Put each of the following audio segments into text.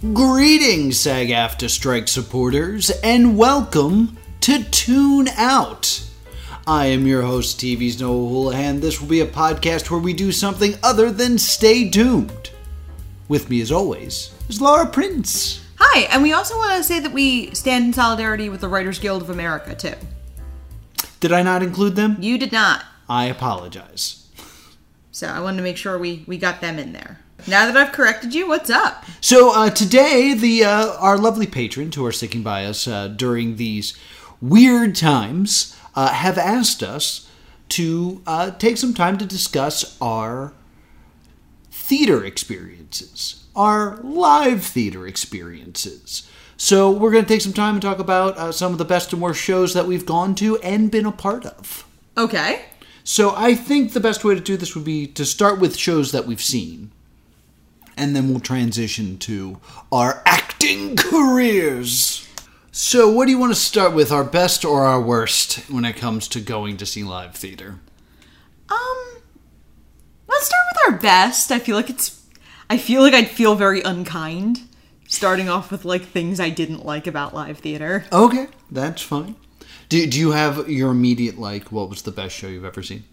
Greetings, SAG AFTRA Strike supporters, and welcome to Tune Out. I am your host, TV's Noah Houlihan. This will be a podcast where we do something other than stay tuned. With me, as always, is Laura Prince. Hi, and we also want to say that we stand in solidarity with the Writers Guild of America, too. Did I not include them? You did not. I apologize. So I wanted to make sure we, we got them in there. Now that I've corrected you, what's up? So uh, today, the uh, our lovely patrons who are sticking by us uh, during these weird times uh, have asked us to uh, take some time to discuss our theater experiences, our live theater experiences. So we're going to take some time and talk about uh, some of the best and worst shows that we've gone to and been a part of. Okay. So I think the best way to do this would be to start with shows that we've seen. And then we'll transition to our acting careers. So, what do you want to start with, our best or our worst when it comes to going to see live theater? Um, let's start with our best. I feel like it's. I feel like I'd feel very unkind starting off with like things I didn't like about live theater. Okay, that's fine. Do, do you have your immediate, like, what was the best show you've ever seen?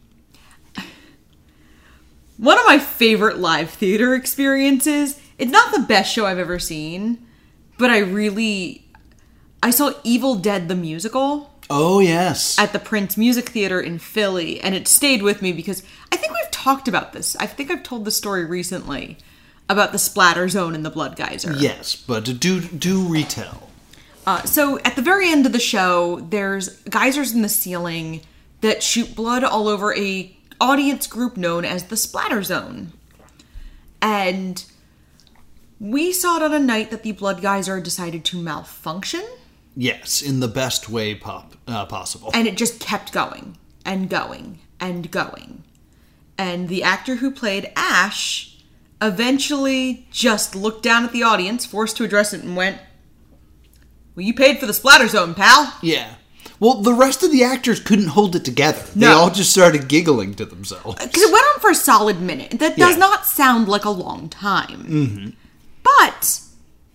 One of my favorite live theater experiences. It's not the best show I've ever seen, but I really. I saw Evil Dead the musical Oh, yes. at the Prince Music Theater in Philly, and it stayed with me because I think we've talked about this. I think I've told the story recently about the splatter zone and the blood geyser. yes, but do, do retell. Uh, so at the very end of the show, there's geysers in the ceiling that shoot blood all over a audience group known as the splatter zone. And we saw it on a night that the blood geyser decided to malfunction, Yes, in the best way pop, uh, possible. and it just kept going and going and going. And the actor who played Ash eventually just looked down at the audience, forced to address it, and went, Well, you paid for the splatter zone, pal. Yeah. Well, the rest of the actors couldn't hold it together. They all just started giggling to themselves. Because it went on for a solid minute. That does Yeah. not sound like a long time. Mm-hmm. But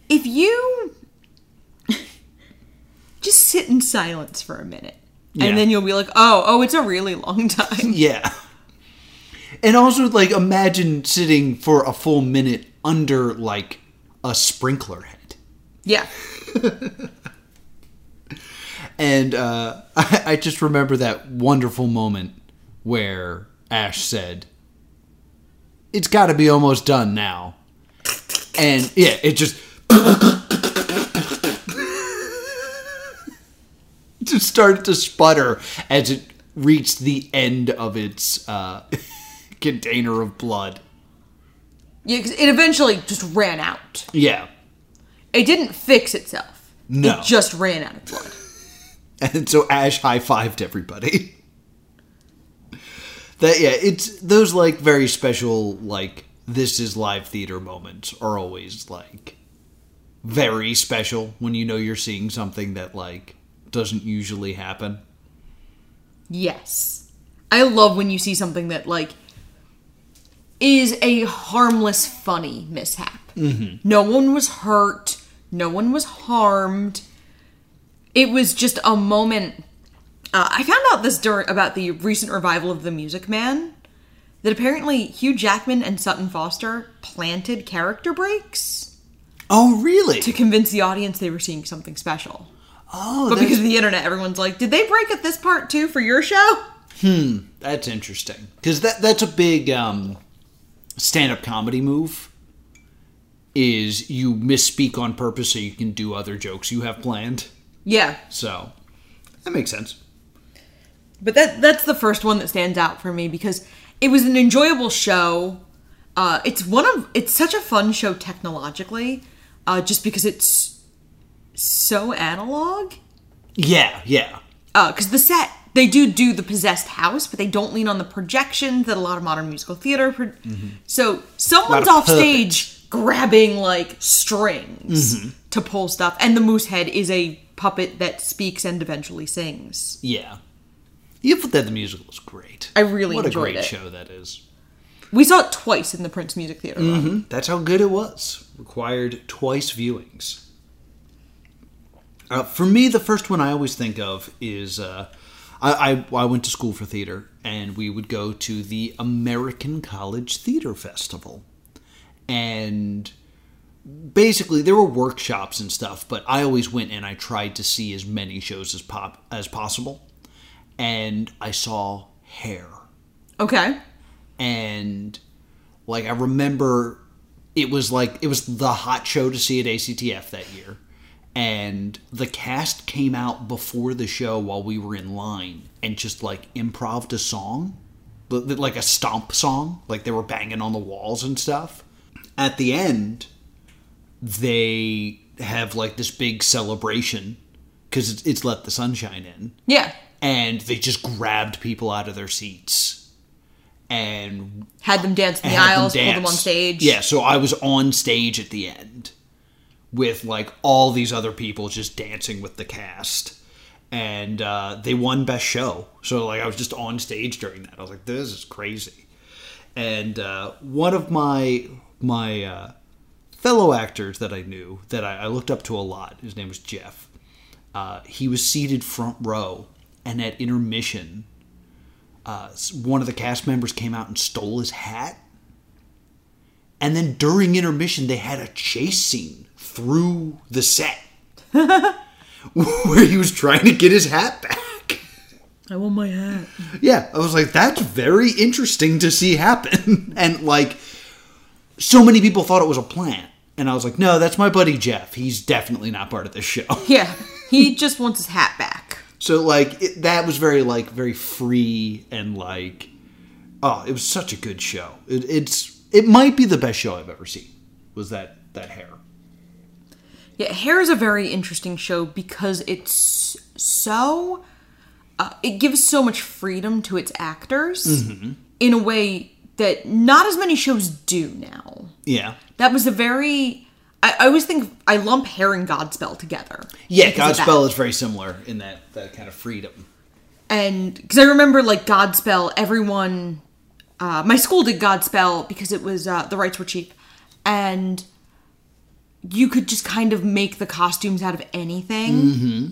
if you just sit in silence for a minute, Yeah. and then you'll be like, "Oh, oh, it's a really long time." Yeah. And also, like, imagine sitting for a full minute under, like, a sprinkler head. yeah. And uh, I, I just remember that wonderful moment where Ash said, It's got to be almost done now. And yeah, it just. just started to sputter as it reached the end of its uh, container of blood. Yeah, 'cause it eventually just ran out. Yeah. It didn't fix itself. No. It just ran out of blood. And so Ash high fived everybody. that yeah, it's those like very special like this is live theater moments are always like very special when you know you're seeing something that like doesn't usually happen. Yes. I love when you see something that, like, is a harmless, funny mishap. Mm-hmm. No one was hurt, no one was harmed. It was just a moment. Uh, I found out this during about the recent revival of The Music Man. That apparently Hugh Jackman and Sutton Foster planted character breaks Oh really? to convince the audience they were seeing something special. oh, But because of the internet, everyone's like, "Did they break at this part too for your show?" Hmm, that's interesting because that that's a big um, stand-up comedy move. Is you misspeak on purpose so you can do other jokes you have planned. Yeah, So that makes sense. But that that's the first one that stands out for me because it was an enjoyable show. Uh, it's one of it's such a fun show technologically, uh, just because it's so analog. Yeah, yeah. Because the set they do do the possessed house, but they don't lean on the projections that a lot of modern musical theater. Pro- So someone's of off stage grabbing like strings to pull stuff, and the moose head is a puppet that speaks and eventually sings. Yeah. Evil Dead the musical is great. I really what enjoyed a great it. show that is. We saw it twice in the Prince Music Theater. run. That's how good it was. required twice viewings. Uh, for me, the first one I always think of is uh, I, I, I went to school for theater, and we would go to the American College Theater Festival. And basically, there were workshops and stuff, but I always went and I tried to see as many shows as pop as possible. And I saw Hair Okay. and like I remember it was like it was the hot show to see at ACTF that year and the cast came out before the show while we were in line and just like improved a song li- li- like a stomp song like they were banging on the walls and stuff at the end they have like this big celebration because it's, it's let the sunshine in Yeah. and they just grabbed people out of their seats and Had them dance in the had them aisles, pulled them on stage. Yeah, so I was on stage at the end with like all these other people just dancing with the cast. And uh, they won best show. So like I was just on stage during that. I was like, this is crazy. And uh, one of my my uh, fellow actors that I knew that I, I looked up to a lot, his name was Jeff. Uh, he was seated front row, and at intermission, uh, one of the cast members came out and stole his hat. And then during intermission, they had a chase scene through the set where he was trying to get his hat back. I want my hat. Yeah, I was like, that's very interesting to see happen. and like, so many people thought it was a plant. And I was like, no, that's my buddy Jeff. He's definitely not part of this show. Yeah. He just wants his hat back. So like it, that was very like very free and like oh it was such a good show. It, it's it might be the best show I've ever seen. Was that that hair? Yeah, Hair is a very interesting show because it's so. Uh, it gives so much freedom to its actors in a way that not as many shows do now. Yeah. That was a very. I, I always think I lump Hair and Godspell together. Yeah, because of that. Godspell is very similar in that that kind of freedom. and because I remember like Godspell, everyone, uh, my school did Godspell because it was uh, the rights were cheap, and you could just kind of make the costumes out of anything. Mm-hmm.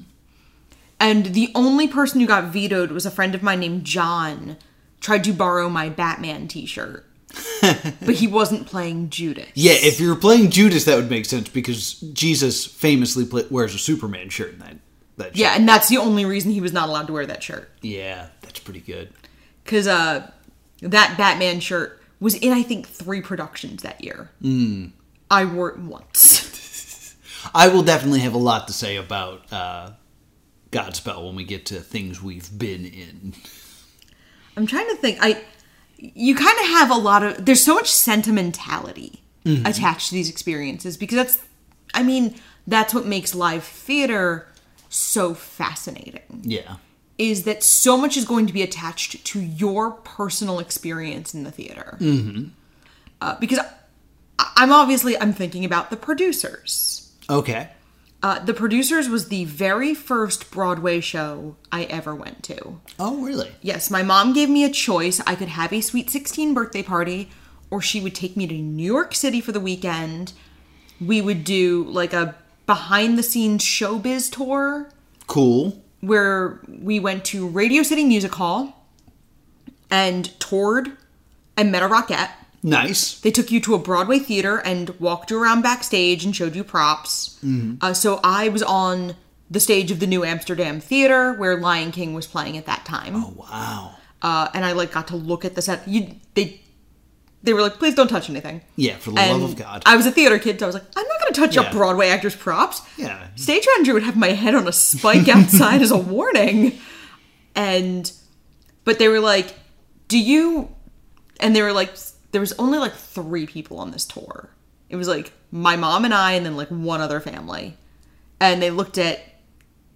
And the only person who got vetoed was a friend of mine named John. Tried to borrow my Batman T-shirt, but he wasn't playing Judas. Yeah, if you're playing Judas, that would make sense because Jesus famously pla wears a Superman shirt in that that. yeah, shirt. and that's the only reason he was not allowed to wear that shirt. yeah, that's pretty good. because uh, that Batman shirt was in I think three productions that year. Mm. I wore it once. I will definitely have a lot to say about uh, Godspell when we get to things we've been in. I'm trying to think. I you kind of have a lot of there's so much sentimentality attached to these experiences because that's I mean that's what makes live theater so fascinating Yeah. is that so much is going to be attached to your personal experience in the theater. Mm-hmm. Uh, because I- I'm obviously I'm thinking about the producers. Okay. Uh, the Producers was the very first Broadway show I ever went to. Oh, really? Yes, my mom gave me a choice. I could have a Sweet 16 birthday party, or she would take me to New York City for the weekend. We would do like a behind the scenes showbiz tour Cool. where we went to Radio City Music Hall and toured and met a Rockette. Nice. They took you to a Broadway theater and walked you around backstage and showed you props. Uh, so I was on the stage of the New Amsterdam Theater where Lion King was playing at that time, Oh, wow. uh, and I like got to look at the set. You they they were like, please don't touch anything. Yeah, for the And love of God. I was a theater kid, so I was like, I'm not going to touch Yeah. up Broadway actors' props. Yeah. Stage manager would have my head on a spike outside as a warning. And, but they were like, do you, and they were like, there was only like three people on this tour. It was like my mom and I, and then like one other family. And they looked at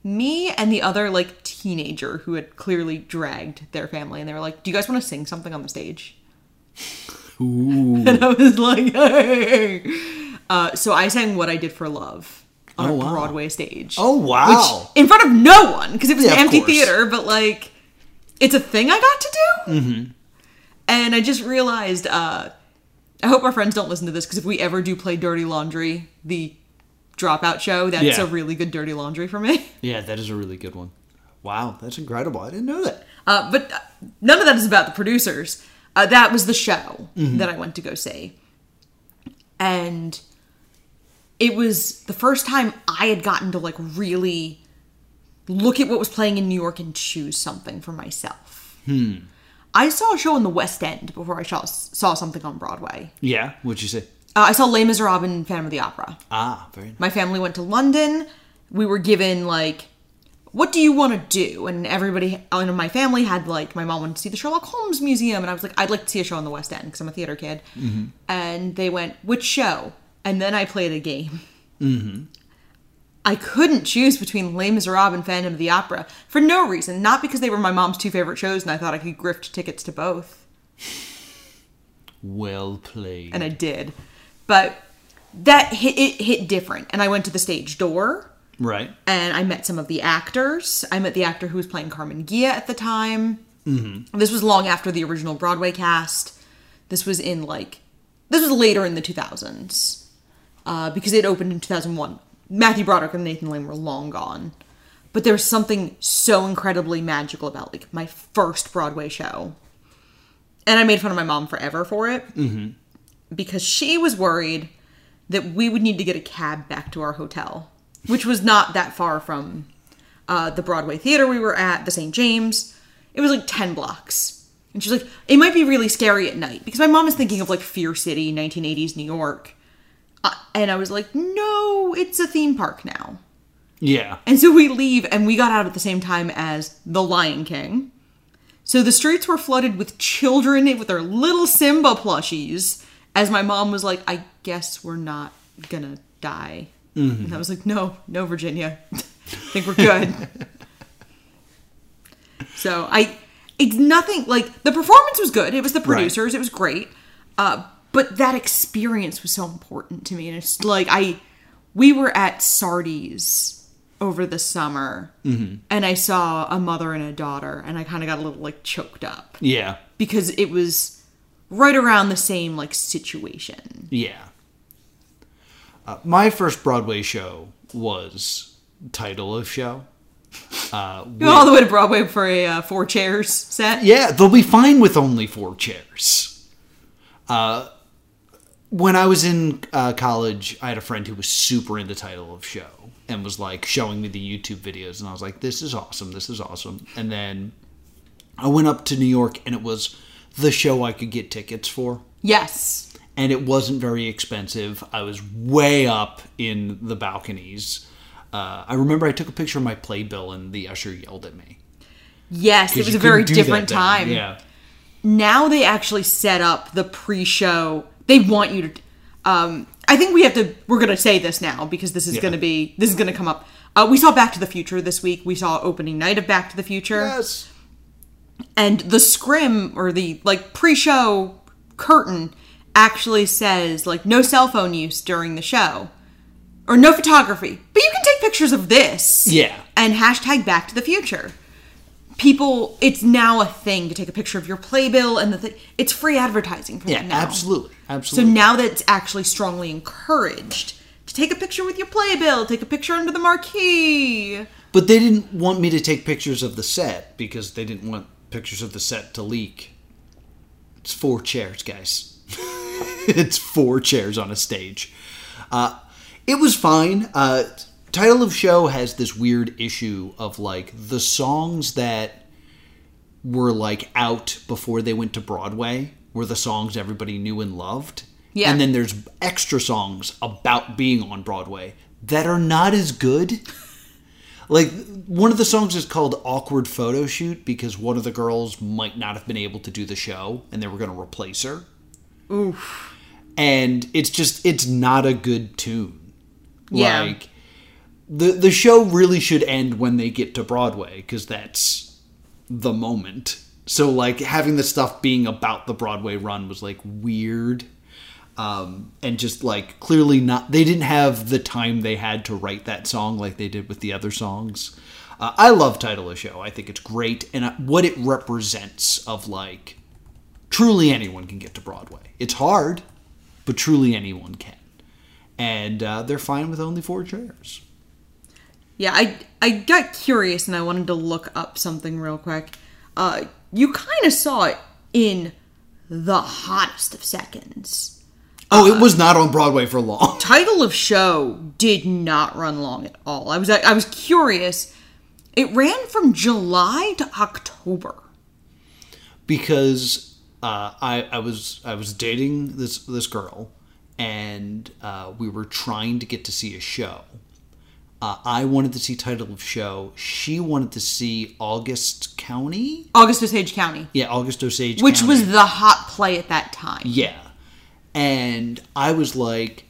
me and the other like teenager who had clearly dragged their family, and they were like, do you guys want to sing something on the stage? Ooh. And I was like, hey. Uh, so I sang What I Did for Love on Oh, a wow. Broadway stage. Oh, wow. Which, in front of no one, because it was Yeah, an empty theater, but like, it's a thing I got to do. Mm-hmm. And I just realized, uh, I hope our friends don't listen to this because if we ever do play Dirty Laundry, the dropout show, that's Yeah. a really good Dirty Laundry for me. Yeah, that is a really good one. Wow, that's incredible. I didn't know that. Uh, but uh, none of that is about the producers. Uh, that was the show that I went to go see. And it was the first time I had gotten to like really look at what was playing in New York and choose something for myself. I saw a show in the West End before I saw, saw something on Broadway. Yeah, what'd you say? Uh, I saw Les Miserables and Phantom of the Opera. Ah, very nice. My family went to London. We were given like, what do you want to do? And everybody in my family had like, my mom wanted to see the Sherlock Holmes Museum, and I was like, I'd like to see a show in the West End because I'm a theater kid. And they went, which show? And then I played a game. I couldn't choose between Les Miserables and Phantom of the Opera for no reason, not because they were my mom's two favorite shows, and I thought I could grift tickets to both Well played. and I did. But that hit it hit different, and I went to the stage door right. and I met some of the actors. I met the actor who was playing Carmen Ghia at the time. Mm-hmm. This was long after the original Broadway cast. This was in like this was later in the 2000s uh, because it opened in 2001. Matthew Broderick and Nathan Lane were long gone, but there was something so incredibly magical about like my first Broadway show, and I made fun of my mom forever for it because she was worried that we would need to get a cab back to our hotel, which was not that far from uh, the Broadway theater we were at, the St. James. It was like 10 blocks. And she's like, it might be really scary at night because my mom is thinking of like Fear City, 1980s New York. Uh, and I was like, no, it's a theme park now. Yeah. And so we leave, and we got out at the same time as The Lion King. So the streets were flooded with children with their little Simba plushies. As my mom was like, I guess we're not gonna die. And I was like, no, no, Virginia. I think we're good. so I, it's nothing like the performance was good. It was the producers. It was great. Uh, but that experience was so important to me. And it's like, I, we were at Sardi's over the summer and I saw a mother and a daughter and I kind of got a little like choked up Yeah. because it was right around the same like situation. Yeah. Uh, my first Broadway show was title of show. Uh, went all the way to Broadway for a uh, four chairs set. yeah, they'll be fine with only four chairs. Uh, when I was in uh, college, I had a friend who was super into the title of show and was like showing me the YouTube videos, and I was like, "This is awesome! This is awesome!" And then I went up to New York, and it was the show I could get tickets for. Yes. and it wasn't very expensive. I was way up in the balconies. Uh, I remember I took a picture of my playbill and the usher yelled at me. Yes, it was a very different then. time. Yeah. Now they actually set up the pre-show. They want you to. Um, I think we have to. We're going to say this now because this is Yeah. going to be. This is going to come up. Uh, we saw Back to the Future this week. We saw opening night of Back to the Future. Yes. and the scrim or the like pre-show curtain actually says like no cell phone use during the show or no photography but you can take pictures of this Yeah. and hashtag back to the future people it's now a thing to take a picture of your playbill and the thing it's free advertising for Yeah, them now absolutely. Absolutely. So now that it's actually strongly encouraged to take a picture with your playbill take a picture under the marquee but they didn't want me to take pictures of the set because they didn't want pictures of the set to leak. It's four chairs, guys. it's four chairs on a stage. Uh, it was fine. Uh, title of show has this weird issue of like the songs that were like out before they went to Broadway were the songs everybody knew and loved. Yeah. And then there's extra songs about being on Broadway that are not as good. Like one of the songs is called "Awkward Photo Shoot" because one of the girls might not have been able to do the show, and they were going to replace her. Oof. And it's just it's not a good tune. Yeah. Like the the show really should end when they get to Broadway because that's the moment. So like having the stuff being about the Broadway run was like weird. Um, and just like clearly not they didn't have the time they had to write that song like they did with the other songs uh, i love title of show i think it's great and uh, what it represents of like truly anyone can get to broadway it's hard but truly anyone can. And uh, they're fine with only four chairs. Yeah, I I got curious and I wanted to look up something real quick. Uh, you kind of saw it in the hottest of seconds. Oh, it was not on Broadway for long. Title of show did not run long at all. I was I was curious. It ran from July to October. because uh, I, I was I was dating this this girl, and uh, we were trying to get to see a show. Uh, I wanted to see title of show. She wanted to see August County. August Osage County, Yeah, August Osage. which County. was the hot play at that time. Yeah. And I was like,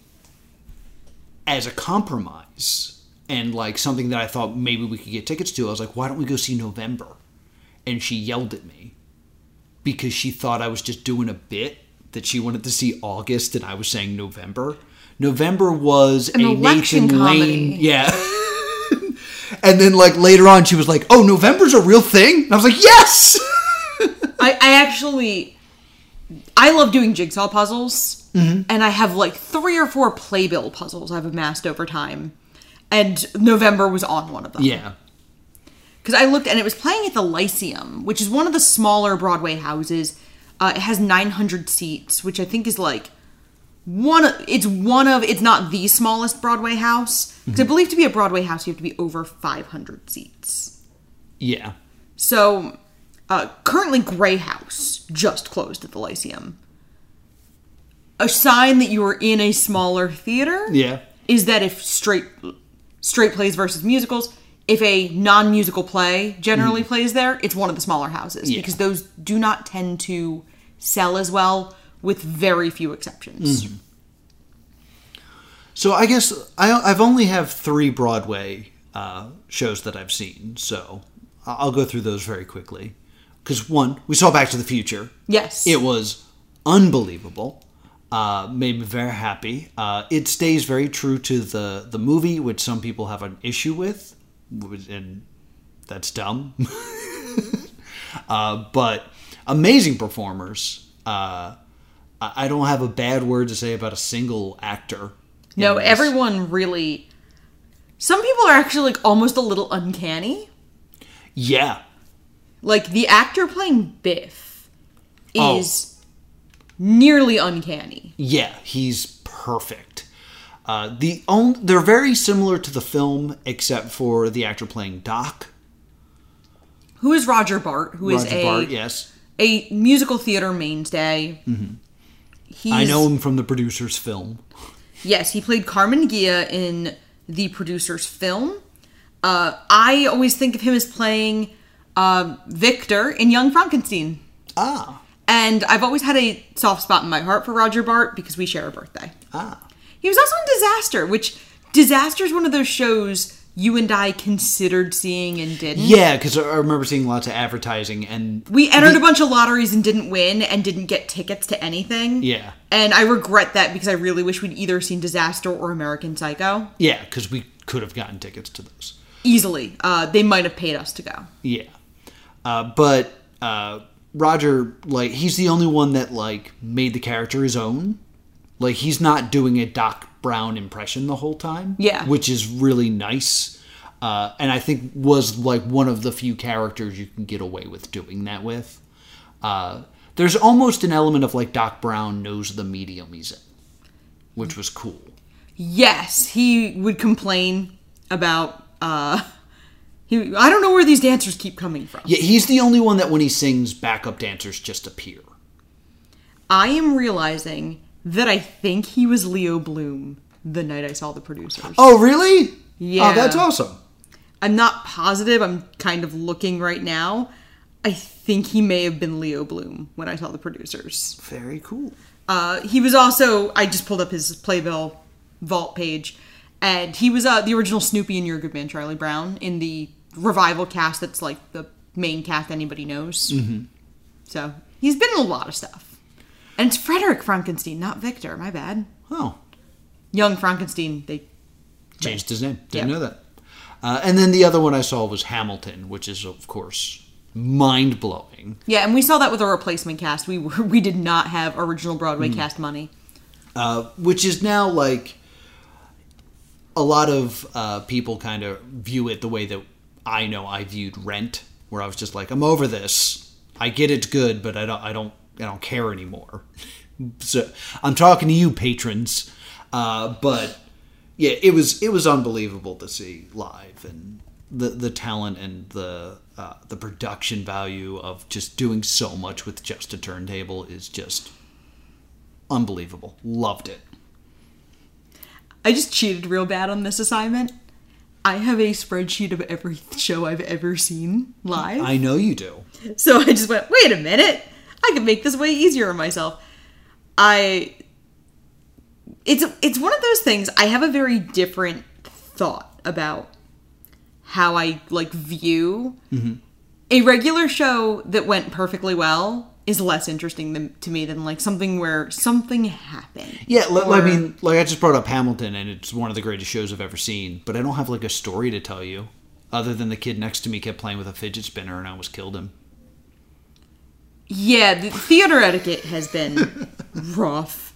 as a compromise and like something that I thought maybe we could get tickets to, I was like, why don't we go see November? And she yelled at me because she thought I was just doing a bit that she wanted to see August and I was saying November. November was An a election Nathan comedy. Lane. Yeah. and then like later on she was like, oh, November's a real thing? And I was like, yes! I, I actually I love doing jigsaw puzzles, and I have like three or four playbill puzzles I've amassed over time, and November was on one of them. yeah. because I looked and it was playing at the Lyceum, which is one of the smaller Broadway houses. Uh, it has 900 seats, which I think is like one. Of, it's one of. It's not the smallest Broadway house because I believe to be a Broadway house you have to be over 500 seats. Yeah. So uh, currently, Grey House just closed at the Lyceum. A sign that you are in a smaller theater Yeah. is that if straight straight plays versus musicals, if a non-musical play generally plays there, it's one of the smaller houses Yeah. because those do not tend to sell as well with very few exceptions. So I guess I, I've only have three Broadway uh, shows that I've seen, so I'll go through those very quickly. Because one, we saw Back to the Future. Yes. It was unbelievable. Uh, made me very happy. Uh, it stays very true to the the movie, which some people have an issue with, and that's dumb. uh, but amazing performers. Uh, I don't have a bad word to say about a single actor. no, this. everyone really Some people are actually like almost a little uncanny. Yeah, Like the actor playing Biff Oh. is nearly uncanny. Yeah, he's perfect. Uh, the on, they're very similar to the film, except for the actor playing Doc. Who is Roger Bart? Who is Roger a Bart, yes. a musical theater mainstay. Mm-hmm. He's, I know him from the producer's film. Yes, he played Carmen Ghia in the producer's film. Uh, I always think of him as playing uh, Victor in Young Frankenstein. Ah, And I've always had a soft spot in my heart for Roger Bart because we share a birthday. ah. He was also in Disaster, which Disaster is one of those shows you and I considered seeing and didn't. Yeah, because I remember seeing lots of advertising, and We entered a bunch of lotteries and didn't win and didn't get tickets to anything. Yeah. And I regret that because I really wish we'd either seen Disaster or American Psycho. yeah, because we could have gotten tickets to those. Easily. Uh, they might have paid us to go. Yeah, uh, but uh, Roger, like, he's the only one that like made the character his own. Like, he's not doing a Doc Brown impression the whole time. Yeah. which is really nice. Uh, and I think was like one of the few characters you can get away with doing that with. Uh, there's almost an element of like Doc Brown knows the medium he's in, which was cool. Yes, he would complain about. Uh, he, I don't know where these dancers keep coming from. Yeah, he's the only one that when he sings, backup dancers just appear. I am realizing that I think he was Leo Bloom the night I saw the producers. Oh, really? Yeah. Oh, that's awesome. I'm not positive. I'm kind of looking right now. I think he may have been Leo Bloom when I saw the producers. Very cool. Uh, he was also. I just pulled up his Playbill vault page, and he was uh, the original Snoopy in Your Good Man Charlie Brown in the revival cast. That's like the main cast anybody knows. Mm-hmm. So he's been in a lot of stuff, and it's Frederick Frankenstein, not Victor. My bad. Oh, Young Frankenstein. They changed his name. Didn't Yeah. know that. Uh, and then the other one I saw was Hamilton, which is of course mind blowing. yeah, and we saw that with a replacement cast. We were we did not have original Broadway cast money. uh, which is now like a lot of uh, people kind of view it the way that I know I viewed Rent, where I was just like, I'm over this. I get it's good, but I don't, I don't, I don't care anymore. so I'm talking to you, patrons. Uh, but yeah, it was it was unbelievable to see live and the the talent and the uh, the production value of just doing so much with just a turntable is just unbelievable. Loved it. I just cheated real bad on this assignment. I have a spreadsheet of every show I've ever seen live. I know you do. So I just went, wait a minute, I can make this way easier on myself. I it's it's one of those things I have a very different thought about how I like view mm-hmm. a regular show that went perfectly well is less interesting than, to me than like something where something happened. Yeah, li- I mean, like I just brought up Hamilton, and it's one of the greatest shows I've ever seen. But I don't have like a story to tell you, other than the kid next to me kept playing with a fidget spinner, and I almost killed him. Yeah, the theater etiquette has been rough.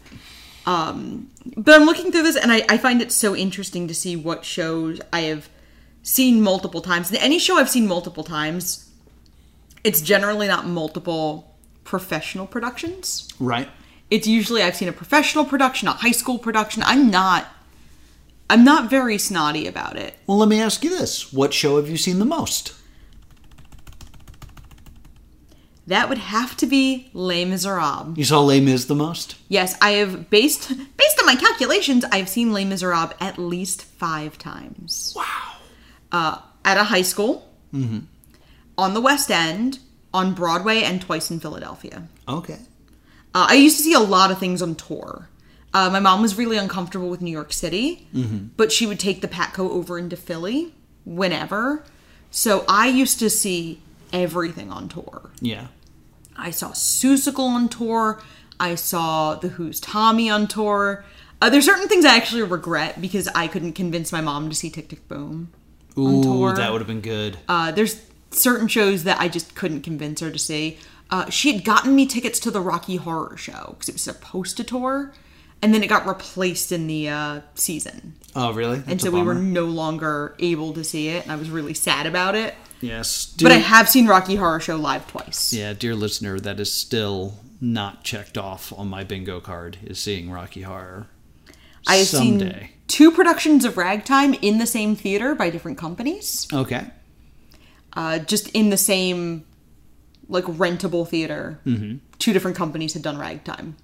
Um, but I'm looking through this and I, I find it so interesting to see what shows I have seen multiple times. And any show I've seen multiple times, it's generally not multiple professional productions. Right. It's usually I've seen a professional production, a high school production. I'm not I'm not very snotty about it. Well, let me ask you this: What show have you seen the most? That would have to be Les Miserables. You saw Les Mis the most. Yes, I have based based on my calculations, I've seen Les Miserables at least five times. Wow. Uh, at a high school, on the West End, on Broadway, and twice in Philadelphia. Okay. Uh, I used to see a lot of things on tour. Uh, my mom was really uncomfortable with New York City, but she would take the Patco over into Philly whenever. So I used to see everything on tour. Yeah. I saw Seussical on tour. I saw The Who's Tommy on tour. Uh, there's certain things I actually regret because I couldn't convince my mom to see Tick Tick Boom. Ooh, tour. that would have been good. Uh, there's certain shows that I just couldn't convince her to see. Uh, she had gotten me tickets to the Rocky Horror Show because it was supposed to tour, and then it got replaced in the uh, season, oh, really? and so we were no longer able to see it, and I was really sad about it. Yes. But I have seen Rocky Horror Show live twice. Yeah, dear listener, that is still not checked off on my bingo card. Is seeing Rocky Horror. I have someday. seen two productions of Ragtime in the same theater by different companies, Okay. uh, just in the same like rentable theater. Mm-hmm. Two different companies had done Ragtime.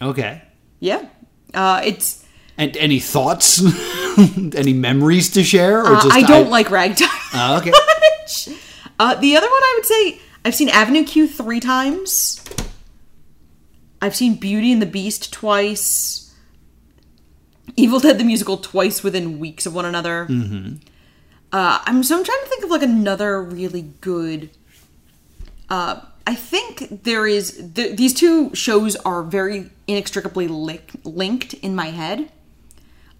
Okay. Yeah, uh, it's. And any thoughts? any memories to share? Or Uh, just I don't like Ragtime. Oh, okay. much. Uh, the other one I would say I've seen Avenue Q three times. I've seen Beauty and the Beast twice. Evil Dead the musical twice within weeks of one another. Mm-hmm. Uh, I'm so I'm trying to think of like another really good. Uh, I think there is th- these two shows are very inextricably lick- linked in my head.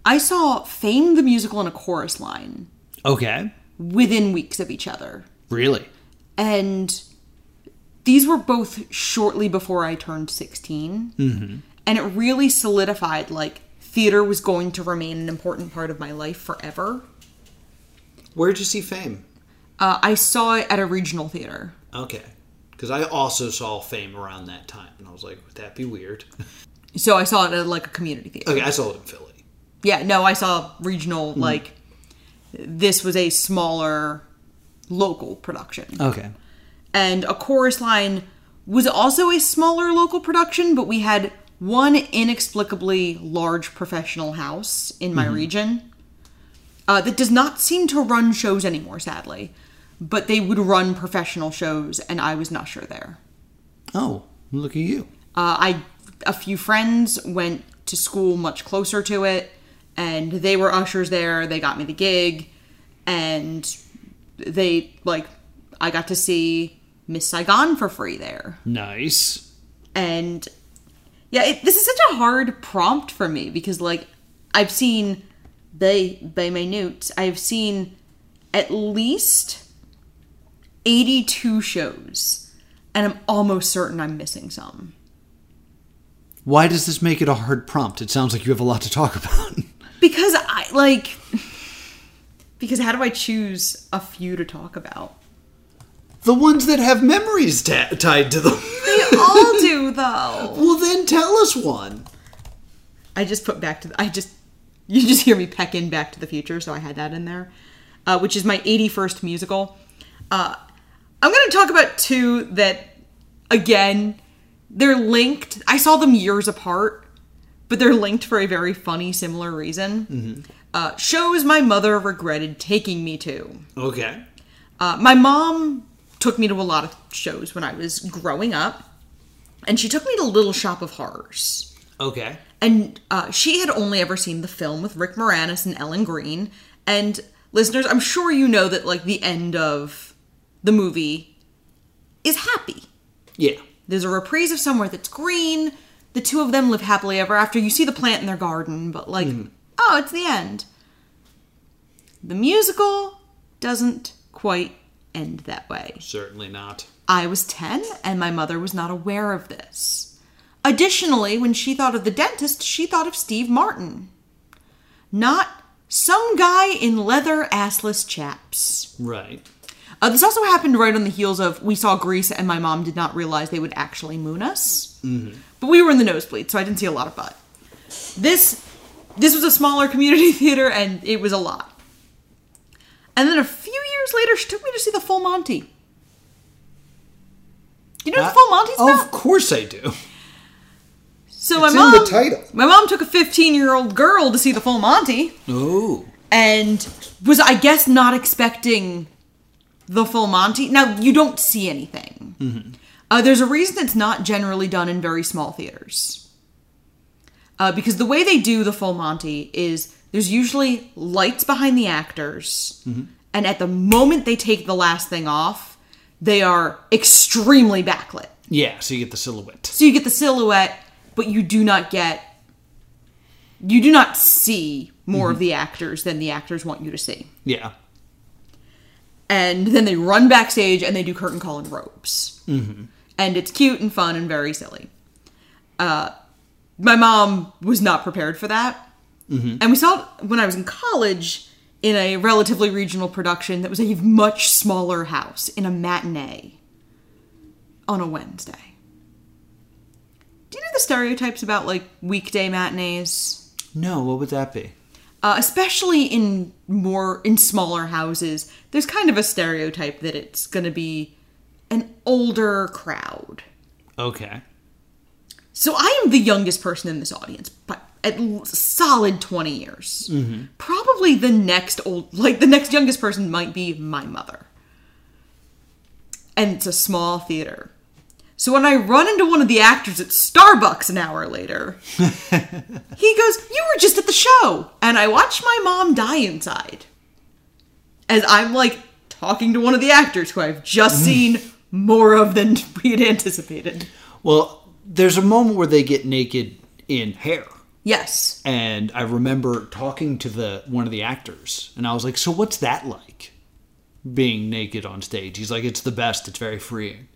I saw Fame the musical in a chorus line Okay. Within weeks of each other. Really? And these were both shortly before I turned 16. Mm-hmm. And it really solidified like theater was going to remain an important part of my life forever. Where'd you see Fame? Uh, I saw it at a regional theater. Okay. Because I also saw Fame around that time, and I was like, would that be weird? So I saw it at like a community theater. okay, I saw it in Philly. Yeah, no, I saw regional, like, this was a smaller local production. Okay. and a chorus line was also a smaller local production, but we had one inexplicably large professional house in my region uh, that does not seem to run shows anymore, sadly. But they would run professional shows, and I was not sure there. Oh, look at you. Uh, I a few friends went to school much closer to it, and they were ushers there. They got me the gig, and they like I got to see Miss Saigon for free there. Nice. And yeah, it, this is such a hard prompt for me because like I've seen by my notes, I've seen at least 82 shows and I'm almost certain I'm missing some. Why does this make it a hard prompt? It sounds like you have a lot to talk about. Because I like. Because how do I choose a few to talk about? the ones that have memories ta- tied to them. They all do, though. well, then tell us one. I just put back to the, I just you just hear me peck in Back to the Future, so I had that in there, uh, which is my 81st musical. Uh, I'm going to talk about two that, again, they're linked. I saw them years apart, but they're linked for a very funny, similar reason. Uh, shows my mother regretted taking me to. Okay. Uh, my mom took me to a lot of shows when I was growing up, and she took me to Little Shop of Horrors. Okay. And uh, she had only ever seen the film with Rick Moranis and Ellen Greene. And listeners, I'm sure you know that like the end of the movie is happy. Yeah. There's a reprise of somewhere that's green. The two of them live happily ever after. You see the plant in their garden, but like, mm-hmm. oh, it's the end. The musical doesn't quite end that way. Certainly not. I was 10 and my mother was not aware of this. Additionally, when she thought of the dentist, she thought of Steve Martin. Not some guy in leather assless chaps. Right. Uh, this also happened right on the heels of we saw Grease and my mom did not realize they would actually moon us. But we were in the nosebleed, so I didn't see a lot of butt. This this was a smaller community theater and it was a lot. And then a few years later, she took me to see the Full Monty. You know what the Full Monty's about? of course I do. So my It's in mom, the title. my mom took a 15 year old girl to see the Full Monty, Oh. and was I guess not expecting the Full Monty. Now you don't see anything. Uh, there's a reason it's not generally done in very small theaters. Uh, because the way they do the Full Monty is there's usually lights behind the actors, and at the moment they take the last thing off, they are extremely backlit. Yeah, so you get the silhouette. So you get the silhouette, but you do not get you do not see more of the actors than the actors want you to see. Yeah. And then they run backstage and they do curtain call in ropes. Mm-hmm. And it's cute and fun and very silly. Uh, my mom was not prepared for that. And we saw it when I was in college in a relatively regional production that was a much smaller house in a matinee on a Wednesday. Do you know the stereotypes about like weekday matinees? No, what would that be? Uh, especially in more in smaller houses there's kind of a stereotype that it's going to be an older crowd. Okay. so i am the youngest person in this audience but at l- solid 20 years. Probably the next old like the next youngest person might be my mother. And it's a small theater so when i run into one of the actors at starbucks an hour later he goes, You were just at the show. And I watched my mom die inside. As I'm like talking to one of the actors who I've just mm. seen more of than we had anticipated. Well, there's a moment where they get naked in hair. Yes. And I remember talking to the one of the actors, and I was like, "So what's that like, being naked on stage?" He's like, "It's the best. It's very freeing."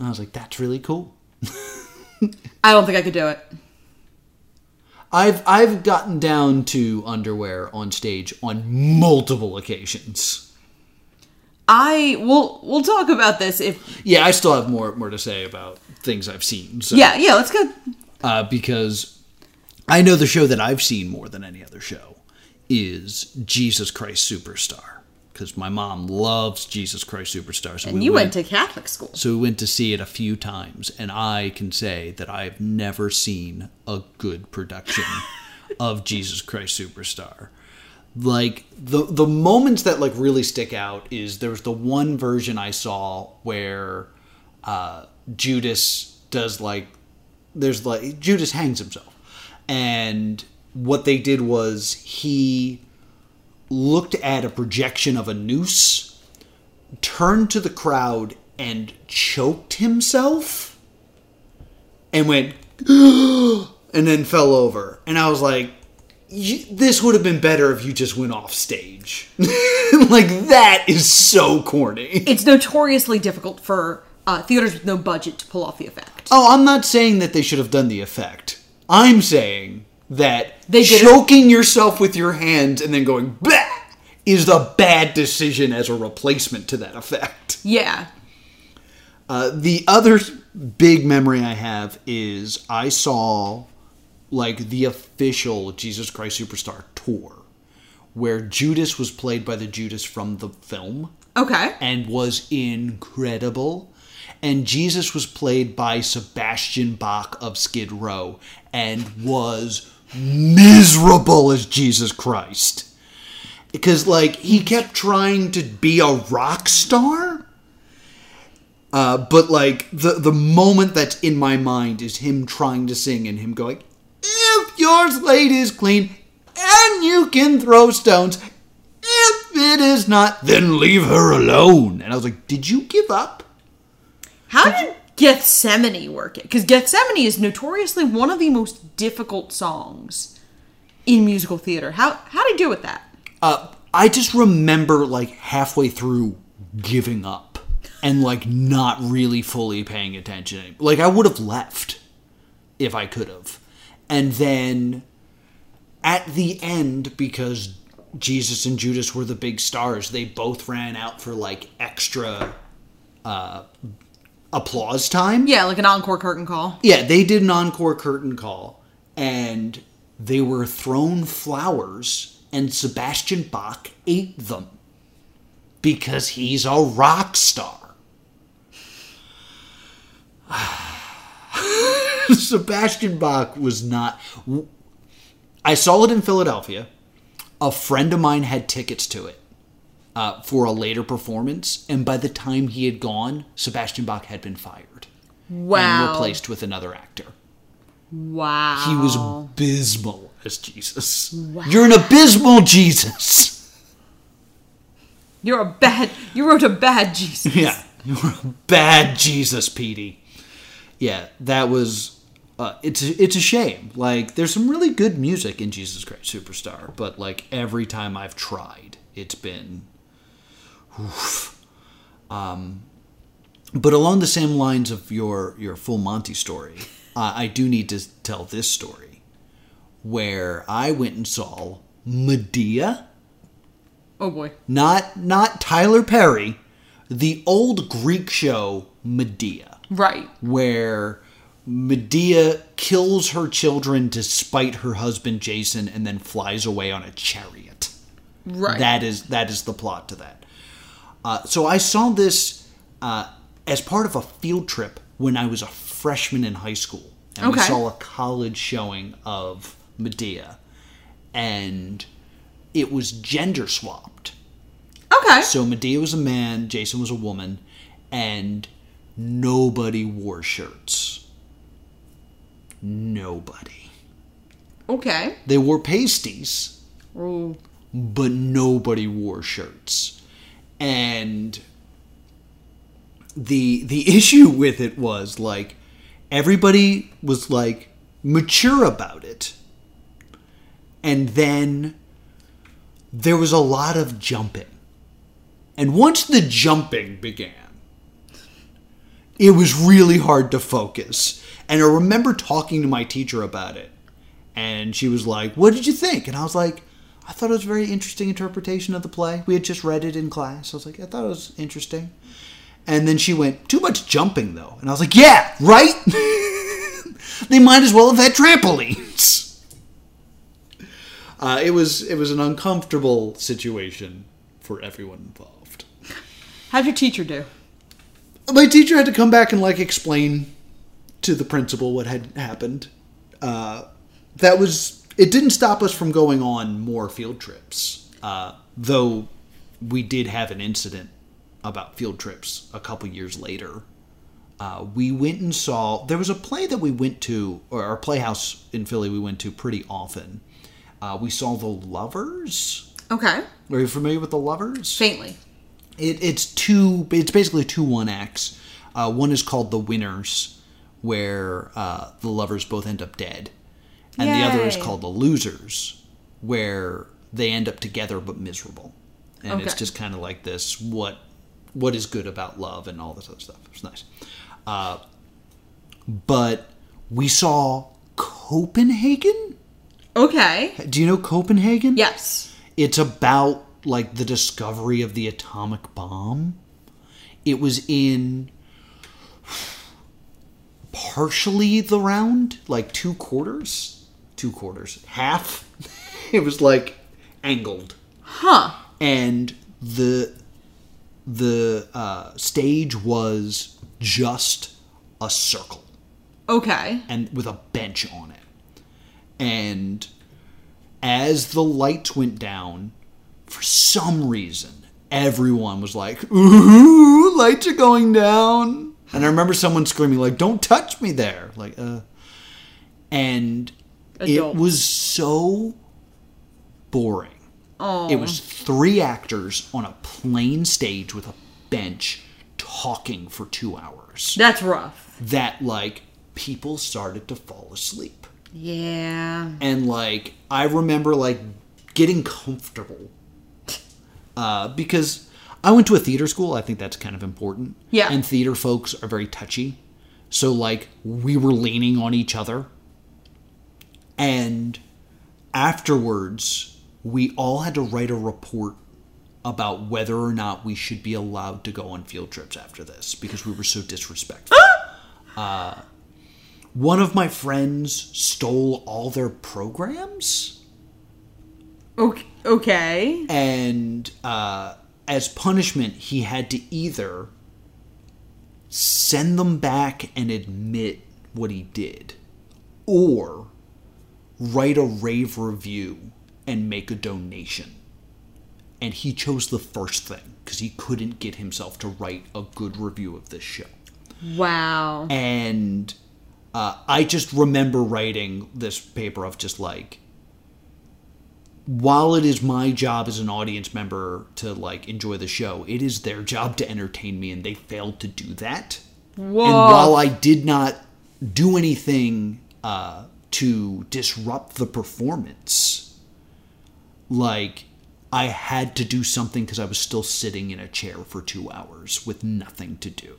I was like, "That's really cool." I don't think I could do it. I've I've gotten down to underwear on stage on multiple occasions. I will we'll talk about this if Yeah, I still have more more to say about things I've seen. So, Yeah, yeah, let's go. uh, because I know the show that I've seen more than any other show is Jesus Christ Superstar. Because my mom loves Jesus Christ Superstar. So And we you went to Catholic school. So we went to see it a few times, and I can say that I've never seen a good production of Jesus Christ Superstar. Like the the moments that like really stick out is there was the one version I saw where uh, Judas does like there's like Judas hangs himself, and what they did was he looked at a projection of a noose turned to the crowd and choked himself and went and then fell over and i was like this would have been better if you just went off stage like that is so corny It's notoriously difficult for uh, theaters with no budget to pull off the effect. Oh, I'm not saying that they should have done the effect. I'm saying that They did it- choking yourself with your hands and then going bah is the bad decision as a replacement to that effect. Yeah. Uh, the other big memory I have is I saw like the official Jesus Christ Superstar tour where Judas was played by the Judas from the film Okay. and was incredible. And Jesus was played by Sebastian Bach of Skid Row and was miserable as Jesus Christ. Because, like, he kept trying to be a rock star. Uh, but, like, the, the moment that's in my mind is him trying to sing and him going, If your slate is clean and you can throw stones, if it is not, then leave her alone. And I was like, Did you give up? How did Gethsemane work it? Because Gethsemane is notoriously one of the most difficult songs in musical theater. How how do you deal with that? Uh, I just remember like halfway through giving up and like not really fully paying attention. Like I would have left if I could have. And then at the end, because Jesus and Judas were the big stars, they both ran out for like extra uh, applause time. Yeah, like an encore curtain call. Yeah, they did an encore curtain call, and they were thrown flowers, and Sebastian Bach ate them because he's a rock star. Sebastian Bach was not. I saw it in Philadelphia. A friend of mine had tickets to it uh, for a later performance, and by the time he had gone, Sebastian Bach had been fired and replaced with another actor. Wow. He was abysmal as Jesus. You're an abysmal Jesus. You're a bad. You wrote a bad Jesus. Yeah, you're a bad Jesus, Petey. Yeah, that was. Uh, it's it's a shame. Like, there's some really good music in Jesus Christ Superstar, but like every time I've tried, it's been. Oof. Um, but along the same lines of your your full Monty story, uh, I do need to tell this story, where I went and saw Medea Oh boy. not not Tyler Perry, the old Greek show Medea, Right. where Medea kills her children to spite her husband Jason and then flies away on a chariot. Right. That is that is the plot to that. Uh, so I saw this uh, as part of a field trip when I was a freshman in high school, and we saw a college showing of Medea, and it was gender swapped. okay. So Medea was a man, Jason was a woman, and nobody wore shirts. Nobody. okay. They wore pasties, Oh. but nobody wore shirts. And the the issue with it was like everybody was like mature about it. And then there was a lot of jumping. And once the jumping began, it was really hard to focus. And I remember talking to my teacher about it. And she was like, What did you think? And I was like, I thought it was a very interesting interpretation of the play. We had just read it in class. I was like, I thought it was interesting. And then she went, Too much jumping, though. And I was like, Yeah, right? they might as well have had trampolines. Uh, it was it was an uncomfortable situation for everyone involved. How'd your teacher do? My teacher had to come back and like explain to the principal what had happened. Uh, that was it. Didn't stop us from going on more field trips, uh, though we did have an incident about field trips a couple years later. Uh, we went and saw there was a play that we went to, or our playhouse in Philly we went to pretty often. Uh, we saw the Lovers. Okay. Are you familiar with the Lovers? Faintly. It, it's two. It's basically two one acts. Uh, one is called the Winners, where uh, the lovers both end up dead, and the other is called the Losers, where they end up together but miserable. And it's just kind of like this: what what is good about love and all this other stuff. It's nice. Uh, but we saw Copenhagen. Okay. Do you know Copenhagen? Yes. It's about like the discovery of the atomic bomb. It was in partially the round, like two quarters, two quarters, half. it was like angled, Huh. and the the uh, stage was just a circle Okay. and with a bench on it. And as the lights went down, for some reason, everyone was like, "Ooh, lights are going down!" And I remember someone screaming like, "Don't touch me there!" Like, uh, and it was so boring. Oh. It was three actors on a plain stage with a bench talking for two hours. That's rough. That like people started to fall asleep Yeah. and like I remember like getting comfortable uh, because I went to a theater school. I think that's kind of important. Yeah. and theater folks are very touchy, so like we were leaning on each other, and afterwards we all had to write a report about whether or not we should be allowed to go on field trips after this because we were so disrespectful. Uh, one of my friends stole all their programs Okay. And uh, as punishment he had to either send them back and admit what he did or write a rave review and make a donation and he chose the first thing because he couldn't get himself to write a good review of this show Wow. and uh, I just remember writing this paper of just like, while it is my job as an audience member to like enjoy the show, it is their job to entertain me, and they failed to do that. Whoa. And while I did not do anything uh, to disrupt the performance, like I had to do something because I was still sitting in a chair for two hours with nothing to do.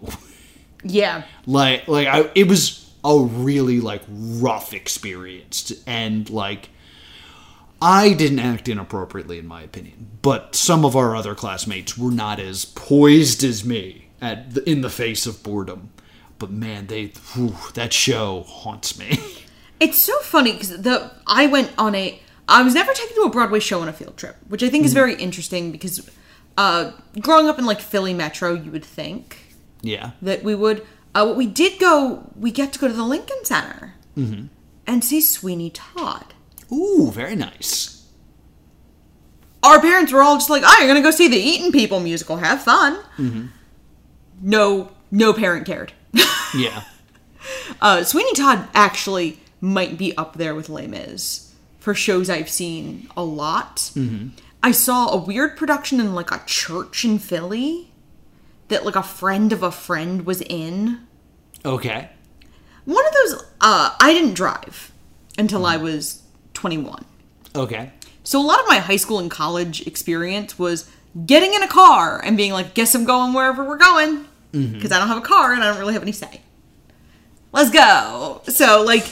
yeah. like like I it was a really like rough experience and like I didn't act inappropriately in my opinion, but some of our other classmates were not as poised as me at the, in the face of boredom. But man, they whew, that show haunts me. It's so funny because the I went on a I was never taken to a Broadway show on a field trip, which I think is very interesting because uh, growing up in like Philly Metro, you would think yeah. that we would. Uh, what we did go, we get to go to the Lincoln Center and see Sweeney Todd. Ooh, very nice. Our parents were all just like, "Oh, you're gonna go see the Eaton People musical? Have fun." No, no parent cared. Yeah. Uh, Sweeney Todd actually might be up there with Les Mis for shows I've seen a lot. Mm-hmm. I saw a weird production in like a church in Philly that like a friend of a friend was in. Okay. One of those. Uh, I didn't drive until I mm-hmm. was 21. Okay. So a lot of my high school and college experience was getting in a car and being like, "Guess I'm going wherever we're going," mm-hmm. because I don't have a car and I don't really have any say. Let's go. So like,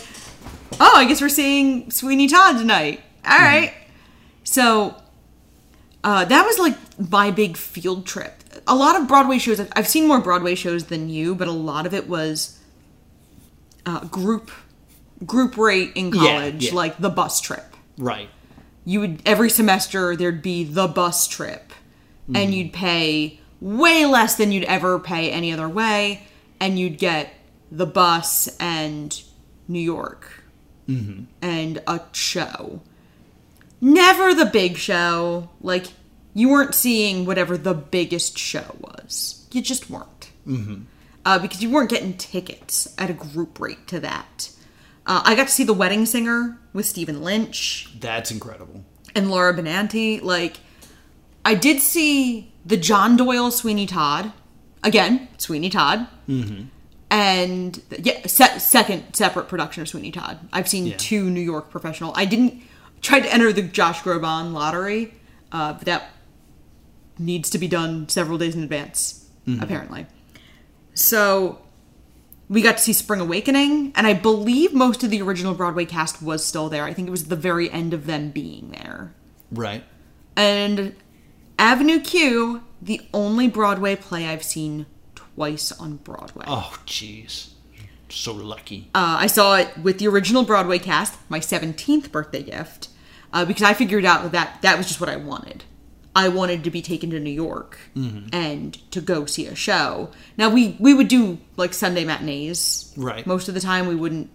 oh, I guess we're seeing Sweeney Todd tonight. All right. So uh, that was like my big field trip. A lot of Broadway shows. I've- seen more Broadway shows than you, but a lot of it was uh, group group rate in college, yeah. like the bus trip Right. you would every semester there'd be the bus trip and you'd pay way less than you'd ever pay any other way and you'd get the bus and new york and a show. Never the big show. Like you weren't seeing whatever the biggest show was. You just weren't. Uh, because you weren't getting tickets at a group rate to that. Uh, i got to see the wedding singer with stephen lynch. That's incredible. and Laura Benanti. Like, I did see the John Doyle Sweeney Todd. Again, Sweeney Todd, mm-hmm. And yeah, se- second separate production of Sweeney Todd. I've seen Yeah. two New York professional. I didn't try to enter the Josh Groban lottery, uh, but that needs to be done several days in advance. apparently. So we got to see Spring Awakening, and I believe most of the original Broadway cast was still there. I think it was the very end of them being there. Right. And Avenue Q, the only Broadway play I've seen twice on Broadway. Oh, jeez. So lucky. Uh, I saw it with the original Broadway cast, my 17th birthday gift, uh, because I figured out that, that that was just what I wanted. I wanted to be taken to New York and to go see a show. Now we we would do like Sunday matinees. Right. Most of the time we wouldn't.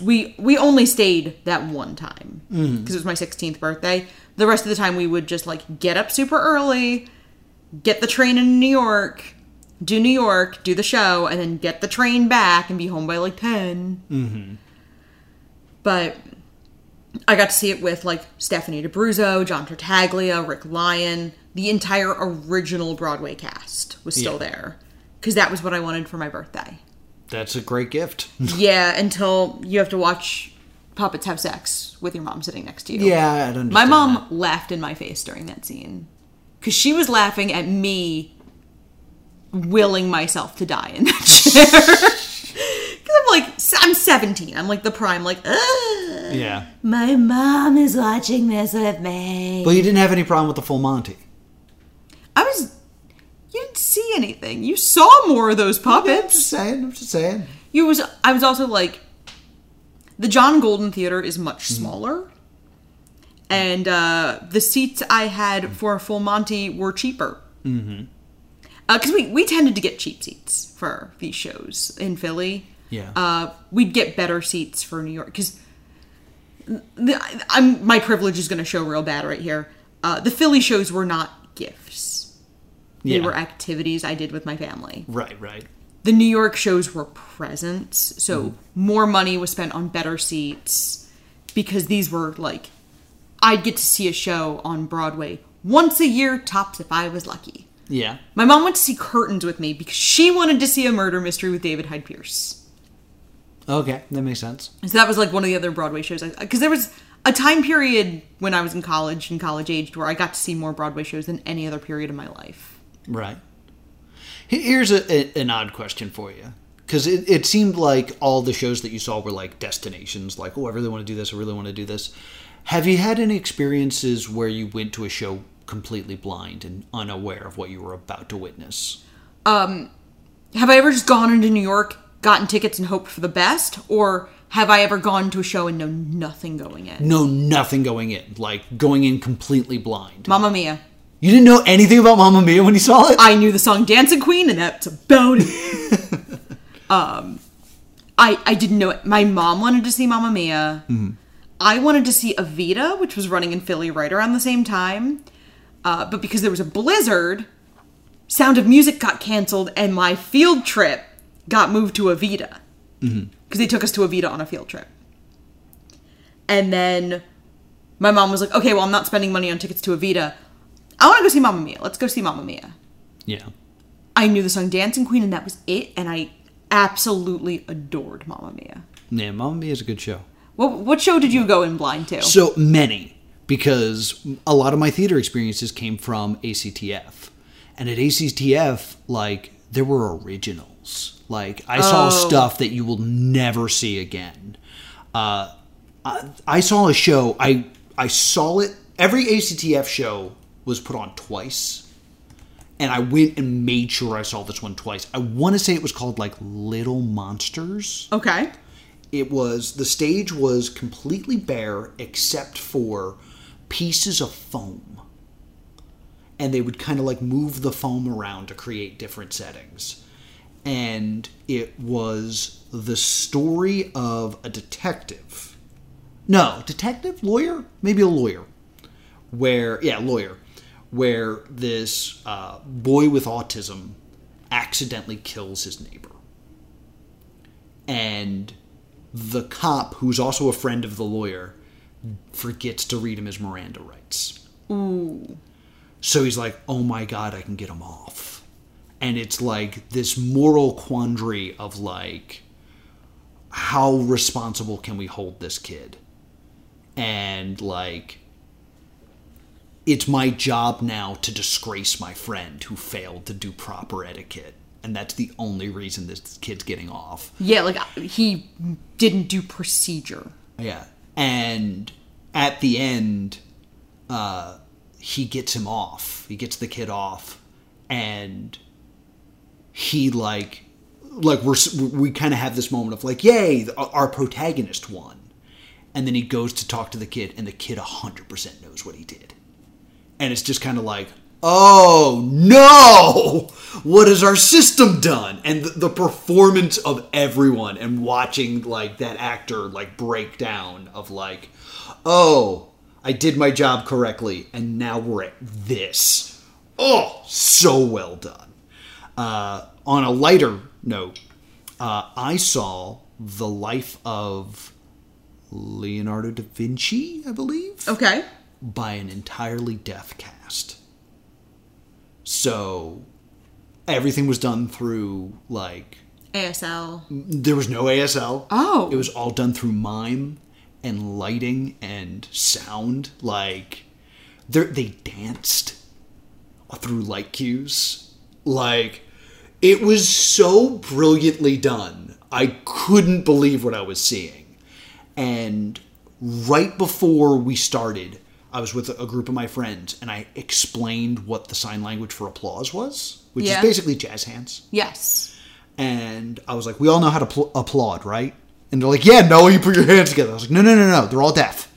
We we only stayed that one time because it was my 16th birthday. The rest of the time we would just like get up super early, get the train in New York, do New York, do the show, and then get the train back and be home by like 10. Mm-hmm. But I got to see it with like Stephanie D'Abruzzo, John Tartaglia, Rick Lyon. The entire original Broadway cast was still Yeah. there because that was what I wanted for my birthday. That's a great gift. yeah, until you have to watch puppets have sex with your mom sitting next to you. yeah, I'd understand. My mom that. laughed in my face during that scene because she was laughing at me willing myself to die in that chair. Because I'm like, I'm 17. I'm like the prime, like, Ugh, Yeah. my mom is watching this with me. Well, you didn't have any problem with the full Monty. I was. You didn't see anything. You saw more of those puppets I'm puppets. just saying. I'm just saying. You was. I was also like, the John Golden Theater is much smaller, and uh, the seats I had for Full Monty were cheaper. Mm-hmm. Because we we tended to get cheap seats for these shows in Philly. Yeah. Uh, we'd get better seats for New York because. I'm my privilege is going to show real bad right here. Uh, the Philly shows were not gifts; they Yeah. were activities I did with my family Right. Right. the New York shows were presents, so more money was spent on better seats because these were like I'd get to see a show on Broadway once a year tops if I was lucky. Yeah. My mom went to see Curtains with me because she wanted to see a murder mystery with David Hyde Pierce. Okay, that makes sense. So that was like one of the other Broadway shows because there was a time period when I was in college and college aged where I got to see more Broadway shows than any other period of my life. Right. Here's a, a, an odd question for you. Because it, it seemed like all the shows that you saw were like destinations, like, oh, I really want to do this, I really want to do this. Have you had any experiences where you went to a show completely blind and unaware of what you were about to witness? have I ever just gone into New York, gotten tickets, and hoped for the best, or have I ever gone to a show and know nothing going in? Know nothing going in, like going in completely blind. Mamma Mia. You didn't know anything about Mamma Mia when you saw it? I knew the song Dancing Queen, and that's about it. um, I I didn't know it. My mom wanted to see Mamma Mia. I wanted to see Evita, which was running in Philly right around the same time. Uh, but because there was a blizzard, Sound of Music got canceled, and my field trip got moved to Evita. because they took us to Evita on a field trip. And then my mom was like, "Okay, well, I'm not spending money on tickets to Evita. I want to go see Mamma Mia. Let's go see Mamma Mia." yeah. I knew the song Dancing Queen, and that was it. And I absolutely adored Mamma Mia. Yeah, Mamma Mia is a good show. What what show did you go in blind to? So many, because a lot of my theater experiences came from ACTF. And at ACTF, like, there were originals. Like, I saw Oh. stuff that you will never see again. Uh, I, I saw a show, I, I saw it, every ACTF show was put on twice. And I went and made sure I saw this one twice. I want to say it was called, like, Little Monsters okay. it was the stage was completely bare except for pieces of foam. And they would kind of like move the foam around to create different settings. And it was the story of a detective. No detective? Lawyer? Maybe a lawyer. Where yeah lawyer. Where this uh, boy with autism accidentally kills his neighbor. And the cop, who's also a friend of the lawyer, forgets to read him his Miranda rights. Ooh. So he's like, oh my god, I can get him off. And it's like this moral quandary of like, how responsible can we hold this kid? And like, it's my job now to disgrace my friend who failed to do proper etiquette. And that's the only reason this kid's getting off. Yeah, like he didn't do procedure. Yeah. And at the end, uh, he gets him off. He gets the kid off. And he, like, like we're we kind of have this moment of like, yay, our protagonist won. And then he goes to talk to the kid, and the kid 100% knows what he did. And it's just kind of like, oh no! What has our system done? And the, the, performance of everyone and watching like that actor like break down of like oh i did my job correctly and now we're at this. Oh so well done. Uh, on a lighter note uh, i saw the life of leonardo da vinci i believe? Okay. By an entirely deaf cast so everything was done through like ASL. There was no ASL. Oh. It was all done through mime and lighting and sound. Like they danced through light cues. Like it was so brilliantly done. I couldn't believe what I was seeing. And right before we started, I was with a group of my friends and I explained what the sign language for applause was, which yeah. is basically jazz hands. Yes. And I was like, we all know how to pl- applaud, right? And they're like, yeah, no, you put your hands together. I was like, no, no, no, no, they're all deaf.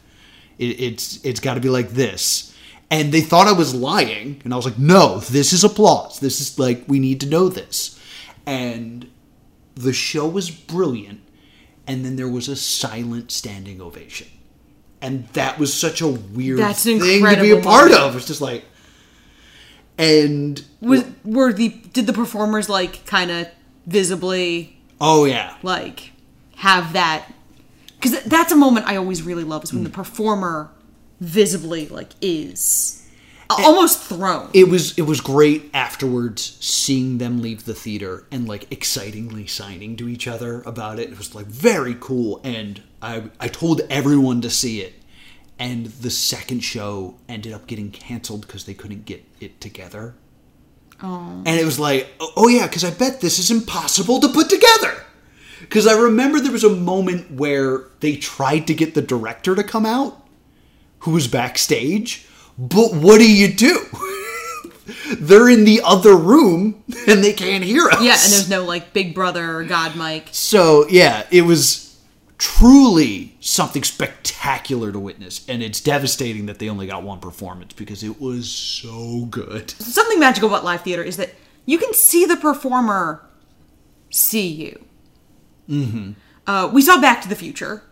It, it's it's got to be like this. And they thought I was lying, and I was like, no, this is applause. This is like we need to know this. And the show was brilliant, and then there was a silent standing ovation and that was such a weird That's thing to be a part moment. of. It's just like, and was were the did the performers like kind of visibly? Oh yeah, like have that because that's a moment I always really love is when mm. the performer visibly like is almost thrown. It was it was great afterwards seeing them leave the theater and like excitingly signing to each other about it. It was like very cool and I I told everyone to see it. And the second show ended up getting canceled because they couldn't get it together. Oh. And it was like, oh yeah, because I bet this is impossible to put together. Because I remember there was a moment where they tried to get the director to come out, who was backstage, but what do you do? They're in the other room and they can't hear us. Yeah, and there's no like Big Brother or God Mike. So yeah, it was truly something spectacular to witness, and it's devastating that they only got one performance because it was so good. Something magical about live theater is that you can see the performer see you. Mm-hmm. Uh, we saw Back to the Future.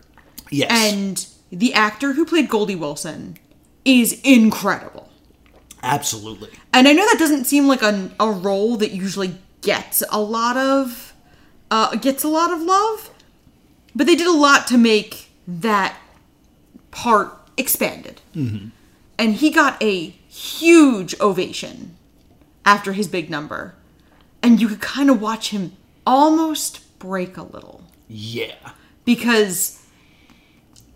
Yes. And the actor who played Goldie Wilson is incredible. Absolutely. And I know that doesn't seem like a, a role that usually gets a lot of uh, gets a lot of love, but they did a lot to make that part expanded. Mm-hmm. And he got a huge ovation after his big number. And you could kind of watch him almost break a little. Yeah. Because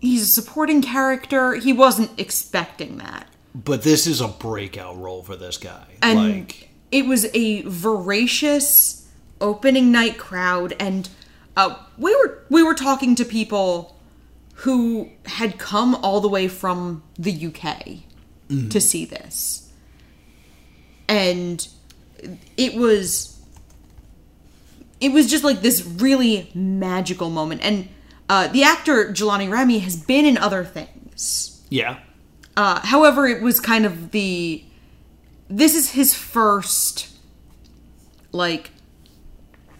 he's a supporting character. He wasn't expecting that. But this is a breakout role for this guy. And like it was a voracious opening night crowd and uh, we were we were talking to people who had come all the way from the UK mm. to see this. And it was it was just like this really magical moment and uh, the actor Jelani Remy has been in other things. Yeah. Uh, however, it was kind of the. This is his first. Like.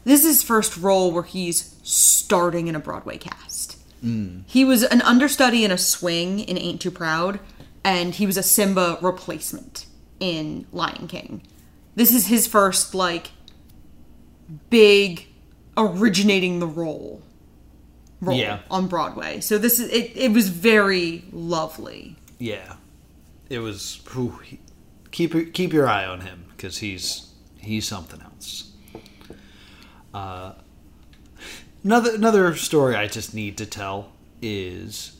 This is his first role where he's starting in a Broadway cast. Mm. He was an understudy in a swing in Ain't Too Proud, and he was a Simba replacement in Lion King. This is his first, like, big originating the role role yeah. on Broadway. So this is it. It was very lovely. Yeah, it was. Whew, keep keep your eye on him because he's he's something else. Uh, another another story I just need to tell is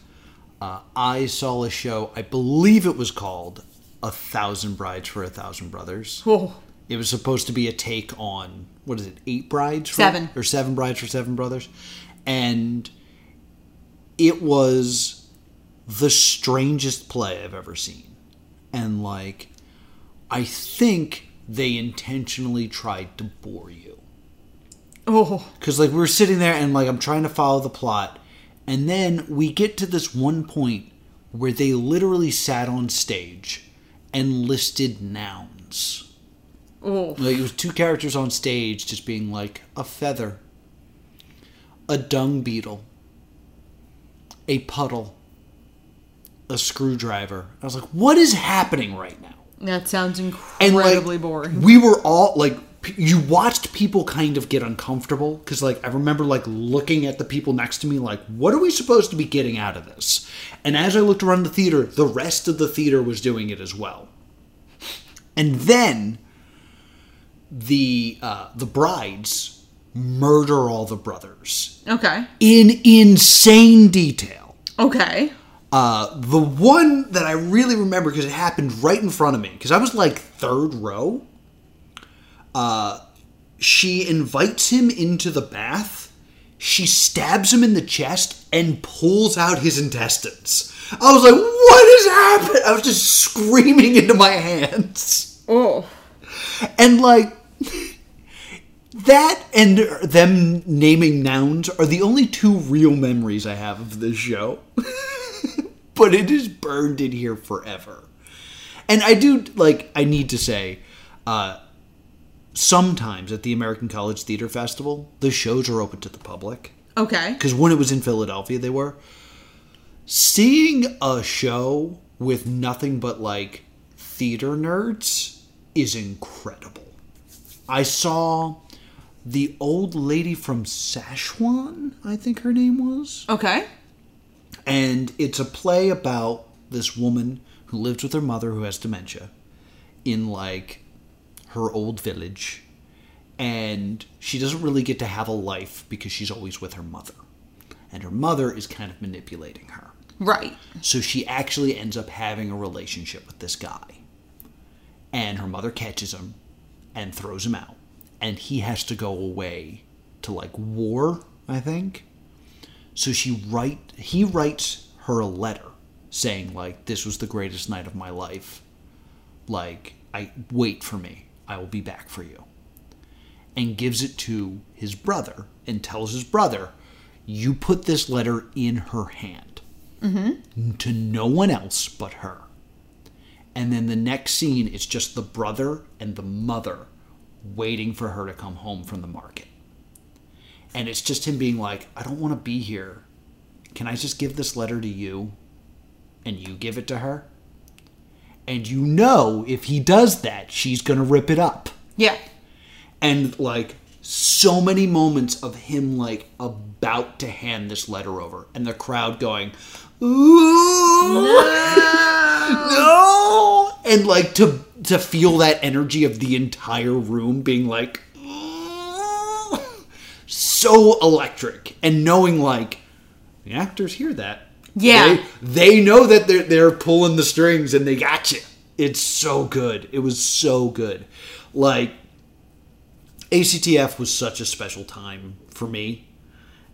uh, I saw a show. I believe it was called A Thousand Brides for a Thousand Brothers. Oh, It was supposed to be a take on what is it, eight brides? For, Seven. or seven brides for seven brothers, and it was the strangest play I've ever seen. And like, I think they intentionally tried to bore you oh, because like we were sitting there and like I'm trying to follow the plot, and then we get to this one point where they literally sat on stage and listed nouns. oh. Like it was two characters on stage just being like a feather, a dung beetle, a puddle, a screwdriver. I was like, what is happening right now? That sounds incredibly like, boring. We were all like, you watched people kind of get uncomfortable because, like, I remember like looking at the people next to me, like, what are we supposed to be getting out of this? And as I looked around the theater, the rest of the theater was doing it as well. And then the uh, the brides murder all the brothers Okay. in insane detail. Okay. Uh, the one that I really remember because it happened right in front of me because I was like third row. Uh, she invites him into the bath. She stabs him in the chest and pulls out his intestines. I was like, "What is happening?" I was just screaming into my hands, Oh. and like that and them naming nouns are the only two real memories I have of this show. but it is burned in here forever. And I do like I need to say, uh, sometimes at the American College Theater Festival, the shows are open to the public. Okay. Because when it was in Philadelphia, they were. Seeing a show with nothing but like theater nerds is incredible. I saw the old lady from Szechuan, I think her name was Okay. and it's a play about this woman who lives with her mother who has dementia in like her old village and she doesn't really get to have a life because she's always with her mother and her mother is kind of manipulating her Right. so she actually ends up having a relationship with this guy. And her mother catches him and throws him out. And he has to go away to like war, I think. So she write he writes her a letter saying like this was the greatest night of my life. Like I wait for me. I will be back for you. And gives it to his brother and tells his brother, "You put this letter in her hand." Mm-hmm. to no one else but her. And then the next scene is just the brother and the mother waiting for her to come home from the market. And it's just him being like, I don't want to be here. Can I just give this letter to you? And you give it to her? And you know if he does that, she's going to rip it up Yeah. and like so many moments of him like about to hand this letter over and the crowd going ooh no and like to to feel that energy of the entire room being like "Ooh." so electric and knowing like the actors hear that Yeah. they, they know that they're they're pulling the strings and they got you it's so good it was so good like ACTF was such a special time for me.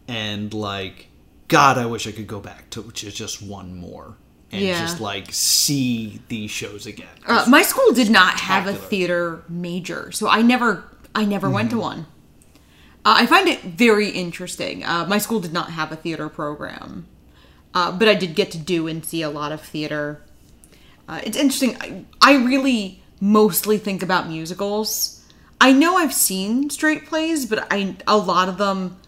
And like, God, I wish I could go back to just one more and Yeah. just like see these shows again. Uh, my school did not have a theater major, so I never, I never went Mm-hmm. to one. Uh, I find it very interesting. Uh, my school did not have a theater program, uh, but I did get to do and see a lot of theater. Uh, it's interesting. I, I really mostly think about musicals. I know I've seen straight plays, but I a lot of them.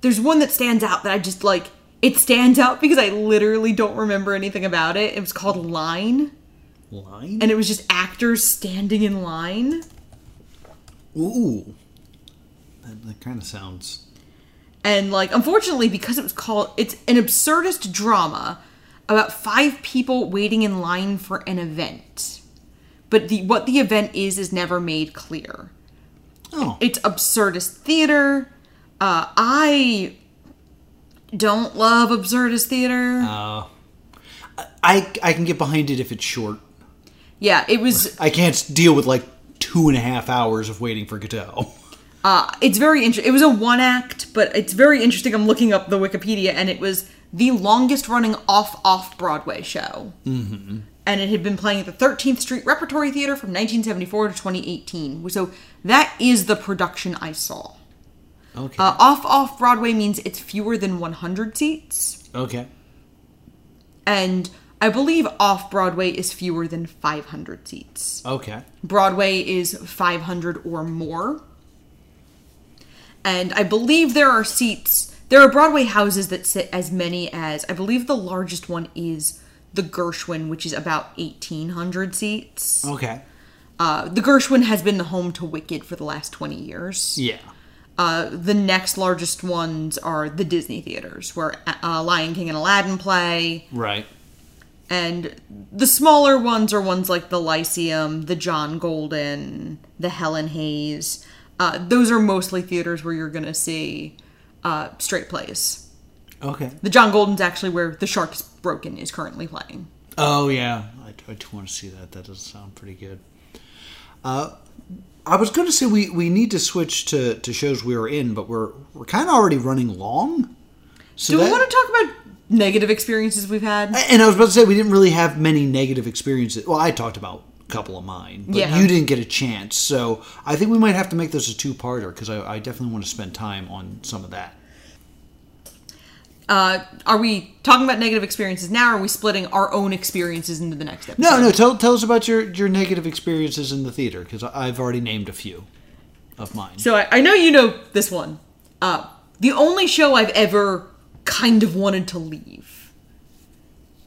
There's one that stands out that I just like. It stands out because I literally don't remember anything about it. It was called Line Line? and it was just actors standing in line Ooh. That, that kind of sounds. and like unfortunately because it was called it's an absurdist drama about five people waiting in line for an event but the what the event is is never made clear Oh. it's absurdist theater uh i don't love absurdist theater Uh, I, I can get behind it if it's short. Yeah, it was. I can't deal with like two and a half hours of waiting for Godot. Uh, it's very interesting. It was a one act, but it's very interesting. I'm looking up the Wikipedia, and it was the longest running off off Broadway show. Mm-hmm. And it had been playing at the 13th Street Repertory Theater from 1974 to 2018. So that is the production I saw. Okay. Uh, off off Broadway means it's fewer than 100 seats, okay. and I believe off Broadway is fewer than 500 seats. Okay. Broadway is 500 or more. And I believe there are seats, there are Broadway houses that sit as many as, I believe the largest one is the Gershwin, which is about 1,800 seats. Okay. Uh, the Gershwin has been the home to Wicked for the last 20 years. Yeah. Uh, the next largest ones are the Disney theaters, where uh, Lion King and Aladdin play. Right. And the smaller ones are ones like the Lyceum, the John Golden, the Helen Hayes. Uh, those are mostly theaters where you're going to see uh, straight plays. Okay. The John Golden's actually where The Shark is Broken is currently playing. Oh yeah, I, I do want to see that. That does sound pretty good. Uh, I was going to say we, we need to switch to, to shows we were in, but we're we're kind of already running long. So Do we want to talk about negative experiences we've had? And I was about to say we didn't really have many negative experiences. Well, I talked about a couple of mine, but Yeah. you didn't get a chance. So I think we might have to make this a two-parter because I, I definitely want to spend time on some of that. Uh, are we talking about negative experiences now, or are we splitting our own experiences into the next episode? No, no. Tell tell us about your your negative experiences in the theater because I've already named a few of mine. So I, I know you know this one. Uh, the only show I've ever kind of wanted to leave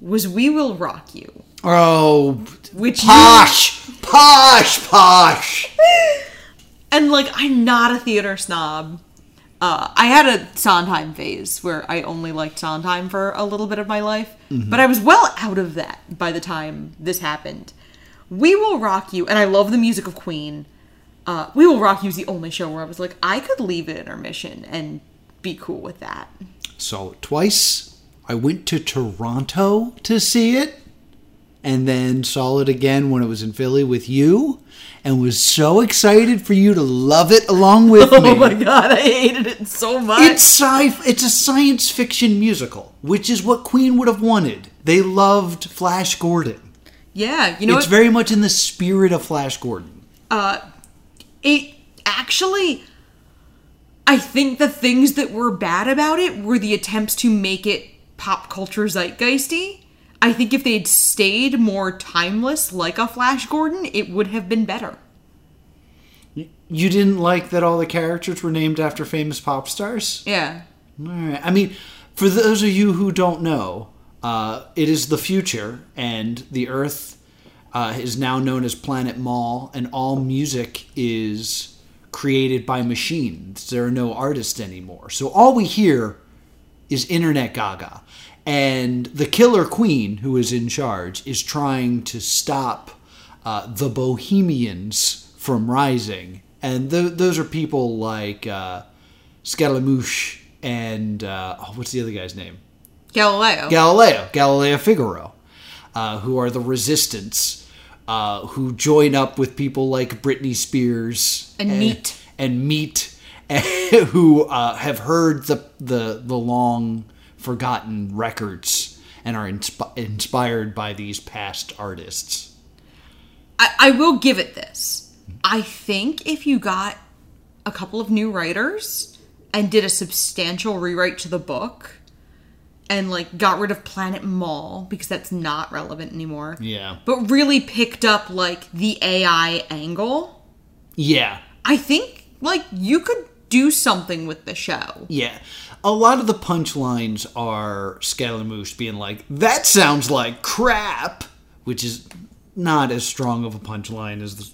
was We Will Rock You, Oh, which you posh, posh, posh. and like I'm not a theater snob. Uh, I had a Sondheim phase where I only liked Sondheim for a little bit of my life, but I was well out of that by the time this happened. We Will Rock You, and I love the music of Queen. Uh, we Will Rock You is the only show where I was like, I could leave at intermission and be cool with that. So twice. I went to Toronto to see it, and then saw it again when it was in Philly with you, and was so excited for you to love it along with me. Oh my god, I hated it so much. It's sci. It's a science fiction musical, which is what Queen would have wanted. They loved Flash Gordon. yeah, you know it's what? very much in the spirit of Flash Gordon. Uh, it actually I think the things that were bad about it were the attempts to make it pop culture zeitgeisty. I think if they had stayed more timeless like a Flash Gordon, it would have been better. You didn't like that all the characters were named after famous pop stars? Yeah. All right. I mean, for those of you who don't know, uh, it is the future, and the Earth uh, is now known as Planet Mall, and all music is created by machines. There are no artists anymore. So all we hear is Internet Gaga. And the Killer Queen, who is in charge, is trying to stop uh, the Bohemians from rising. And th- those are people like uh, Scaramouche and uh, oh, what's the other guy's name? Galileo. Galileo, Galileo Figaro, uh, who are the resistance, uh, who join up with people like Britney Spears And Meat. and Meat, who uh, have heard the, the the long forgotten records and are insp- inspired by these past artists. I, I will give it this. I think if you got a couple of new writers and did a substantial rewrite to the book and like got rid of Planet Mall because that's not relevant anymore. Yeah, But really picked up like the AI angle. yeah, I think like you could do something with the show. yeah. A lot of the punchlines are Scaramouche being like, "That sounds like crap," which is not as strong of a punchline as the,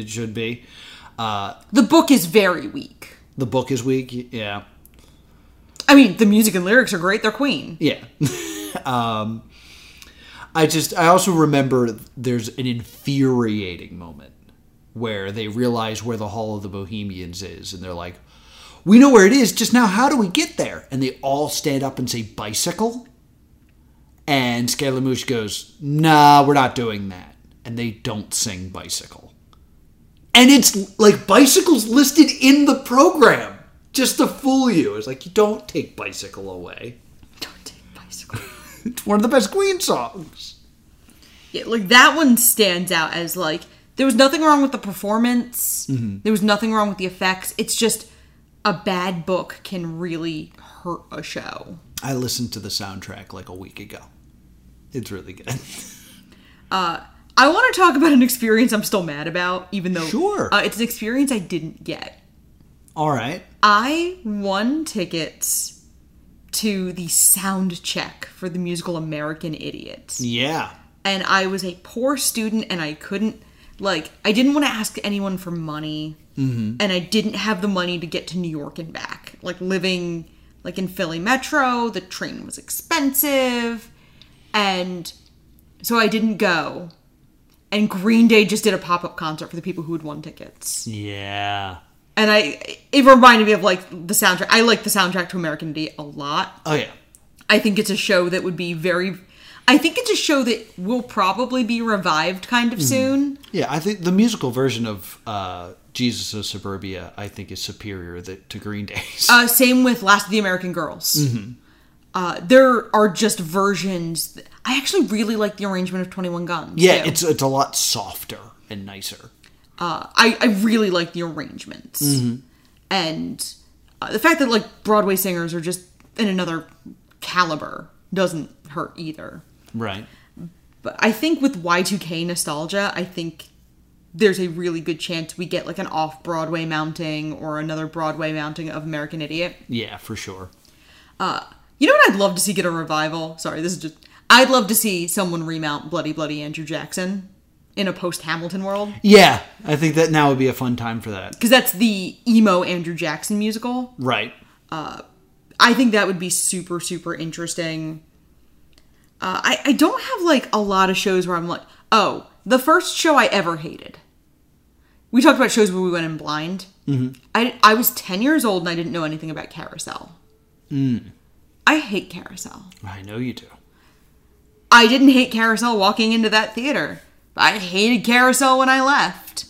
it should be. Uh, The book is very weak. the book is weak. Yeah, I mean, the music and lyrics are great. They're Queen. yeah. um, I just I also remember there's an infuriating moment where they realize where the Hall of the Bohemians is, and they're like, "We know where it is. Just now, how do we get there?" And they all stand up and say, "Bicycle." And Scaramouche goes, "Nah, we're not doing that." and they don't sing bicycle. And it's like bicycles listed in the program just to fool you. It's like you don't take bicycle away. Don't take bicycle. It's one of the best Queen songs. Yeah, like that one stands out as like there was nothing wrong with the performance. Mm-hmm. There was nothing wrong with the effects. It's just a bad book can really hurt a show. I listened to the soundtrack like a week ago. It's really good. uh, I want to talk about an experience I'm still mad about, even though Sure. uh, it's an experience I didn't get. All right. I won tickets to the sound check for the musical American Idiots. Yeah. and I was a poor student and I couldn't like I didn't want to ask anyone for money Mm-hmm. and I didn't have the money to get to New York and back like living like in Philly Metro the train was expensive and so I didn't go and Green Day just did a pop-up concert for the people who had won tickets Yeah. and I it reminded me of like the soundtrack I like the soundtrack to American Idiot a lot Oh yeah. I think it's a show that would be very. I think it's a show that will probably be revived kind of soon. Yeah, I think the musical version of uh, Jesus of Suburbia, I think, is superior th- to Green Day's. Uh, same with Last of the American Girls. Uh, there are just versions. That, I actually really like the arrangement of Twenty One Guns. yeah, too. it's it's a lot softer and nicer. Uh, I I really like the arrangements, and uh, the fact that like Broadway singers are just in another caliber doesn't hurt either. Right. But I think with Y2K nostalgia, I think there's a really good chance we get like an off Broadway mounting or another Broadway mounting of American Idiot. Yeah, for sure. Uh, You know what I'd love to see get a revival? Sorry, this is just. I'd love to see someone remount Bloody Bloody Andrew Jackson in a post Hamilton world. Yeah, I think that now would be a fun time for that. Because that's the emo Andrew Jackson musical. Right. Uh, I think that would be super, super interesting. Uh, I, I don't have like a lot of shows where I'm like, oh, the first show I ever hated. We talked about shows where we went in blind. Mm-hmm. I, I was 10 years old and I didn't know anything about Carousel. I hate Carousel. I know you do. I didn't hate Carousel walking into that theater. I hated Carousel when I left.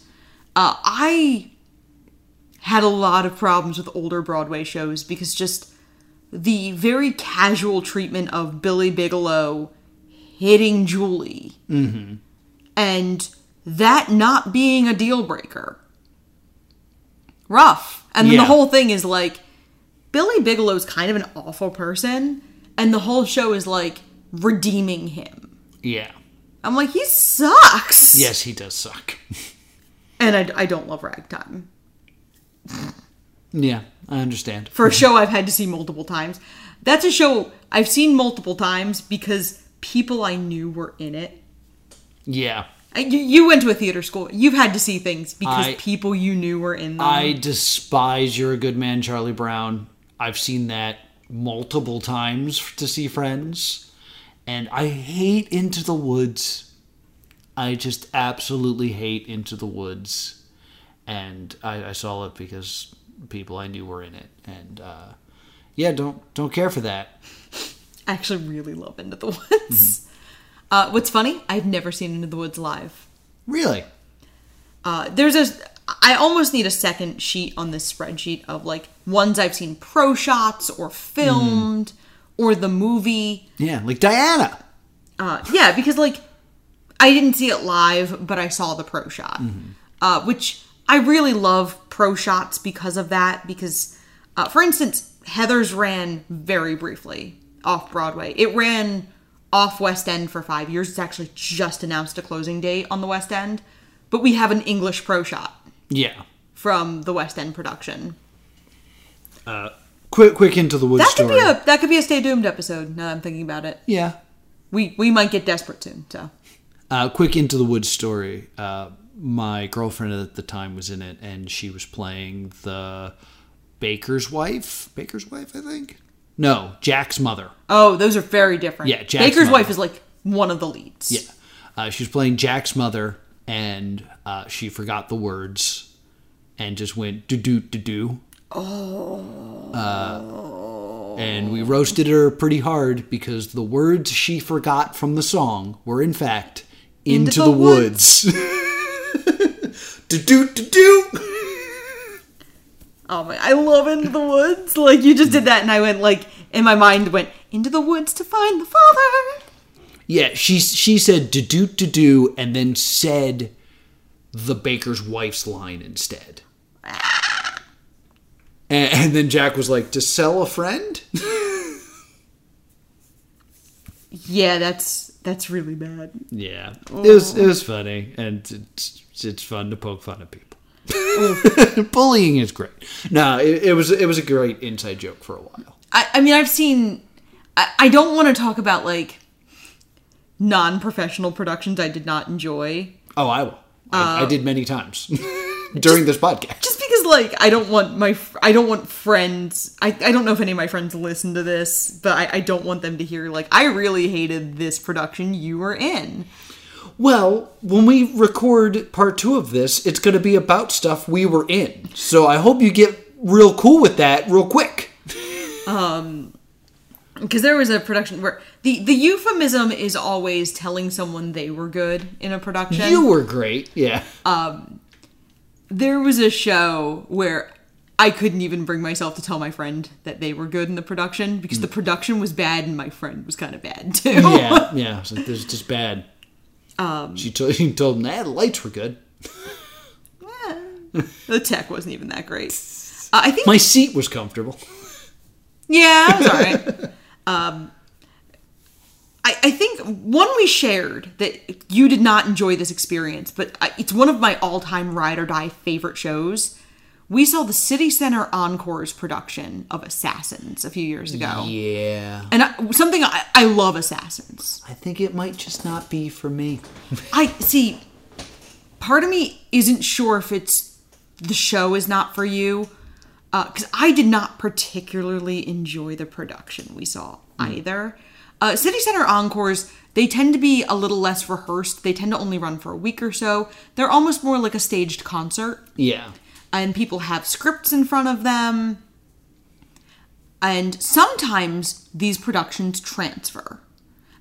Uh, I had a lot of problems with older Broadway shows because just the very casual treatment of Billy Bigelow hitting Julie mm-hmm. and that not being a deal breaker. Rough. And then Yeah. the whole thing is like Billy Bigelow's kind of an awful person, and the whole show is like redeeming him. Yeah. I'm like, he sucks. Yes, he does suck. And I, I don't love Ragtime. yeah, I understand. For a show I've had to see multiple times. That's a show I've seen multiple times because people I knew were in it. Yeah. You, you went to a theater school. You've had to see things because I- people you knew were in them. I despise You're a Good Man, Charlie Brown. I've seen that multiple times to see friends. And I hate Into the Woods. I just absolutely hate Into the Woods. And I, I saw it because people I knew were in it. And uh, yeah, don't don't care for that. I actually really love Into the Woods. Uh, what's funny? I've never seen Into the Woods live. Really? Uh, there's a. I almost need a second sheet on this spreadsheet of like ones I've seen pro shots or filmed or the movie. Yeah, like Diana. Uh, yeah, because like I didn't see it live, but I saw the pro shot, uh, which I really love pro shots because of that. Because, uh, for instance, Heathers ran very briefly off Broadway. It ran off West End for five years. It's actually just announced a closing date on the West End, but we have an English pro shot Yeah. from the West End production. Uh, Quick, quick Into the Woods That could story. be a that could be a Stay Doomed episode. Now that I'm thinking about it, yeah. we we might get desperate soon. So Uh, quick into the woods story. Uh, my girlfriend at the time was in it, and she was playing the baker's wife. Baker's wife, I think. No, Jack's mother. Oh, those are very different. Yeah, Jack's Baker's mother. wife is like one of the leads. Yeah, uh, she was playing Jack's mother, and uh, she forgot the words, and just went do do do do. Oh. Uh, and we roasted her pretty hard because the words she forgot from the song were in fact into, the the, woods. do do do do. Oh my! I love Into the Woods. Like you just did that, and I went like in my mind went into the woods to find the father. Yeah, she she said do do do do, and then said the baker's wife's line instead. Ah. And, and then Jack was like, "To sell a friend." Yeah, that's that's really bad. Yeah, it was it was funny, and it's it's fun to poke fun at people. Bullying is great. No, it, it was it was a great inside joke for a while. I, I mean, I've seen. I, I don't want to talk about like non-professional productions I did not enjoy. Oh, I will. I, I um, did many times during this podcast. just because like i don't want my fr- i don't want friends i, I don't know if any of my friends listen to this but I, I don't want them to hear like i really hated this production you were in Well, when we record part two of this, it's going to be about stuff we were in. So I hope you get real cool with that real quick. Um, because there was a production where the the euphemism is always telling someone they were good in a production You were great. Yeah. Um, there was a show where I couldn't even bring myself to tell my friend that they were good in the production because the production was bad and my friend was kind of bad too. yeah. Yeah. This is just bad. Um, she told, she told him, nah, the lights were good. the tech wasn't even that great. Uh, I think My seat was comfortable. Yeah, I was alright. um, I, I think one we shared that you did not enjoy this experience, but I, it's one of my all-time ride or die favorite shows. We saw the City Center Encores production of Assassins a few years ago, Yeah. and I, something I, I love Assassins. I think it might just not be for me. I see. Part of me isn't sure if it's the show is not for you, because I did not particularly enjoy the production we saw either. Uh, City Center encores they tend to be a little less rehearsed. They tend to only run for a week or so. They're almost more like a staged concert Yeah. And people have scripts in front of them. And sometimes these productions transfer.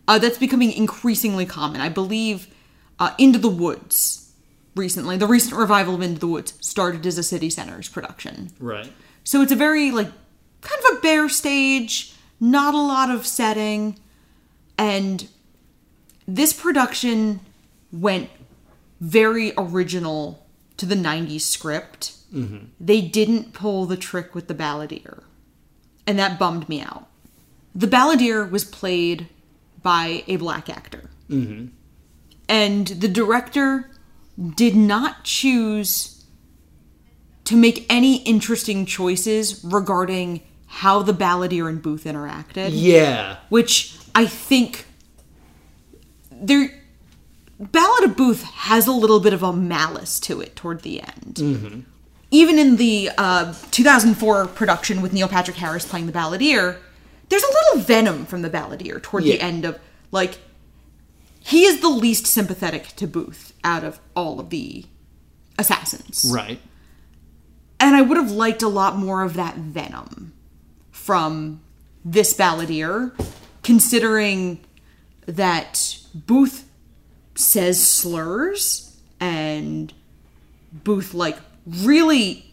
Uh, that's becoming increasingly common. I believe uh, Into the Woods recently, the recent revival of Into the Woods started as a City Centers production. Right. So it's a very, like, kind of a bare stage, not a lot of setting. And this production went very original to the 90s script. Mm-hmm. They didn't pull the trick with the balladeer. And that bummed me out. The balladeer was played by a black actor. Mm-hmm. And the director did not choose to make any interesting choices regarding how the balladeer and Booth interacted Yeah. which I think there Ballad of Booth has a little bit of a malice to it toward the end. Mm-hmm. Even in the uh, 2004 production with Neil Patrick Harris playing the balladeer, there's a little venom from the balladeer toward the end of like he is the least sympathetic to Booth out of all of the assassins. Right. And I would have liked a lot more of that venom from this balladeer, considering that Booth says slurs and Booth like really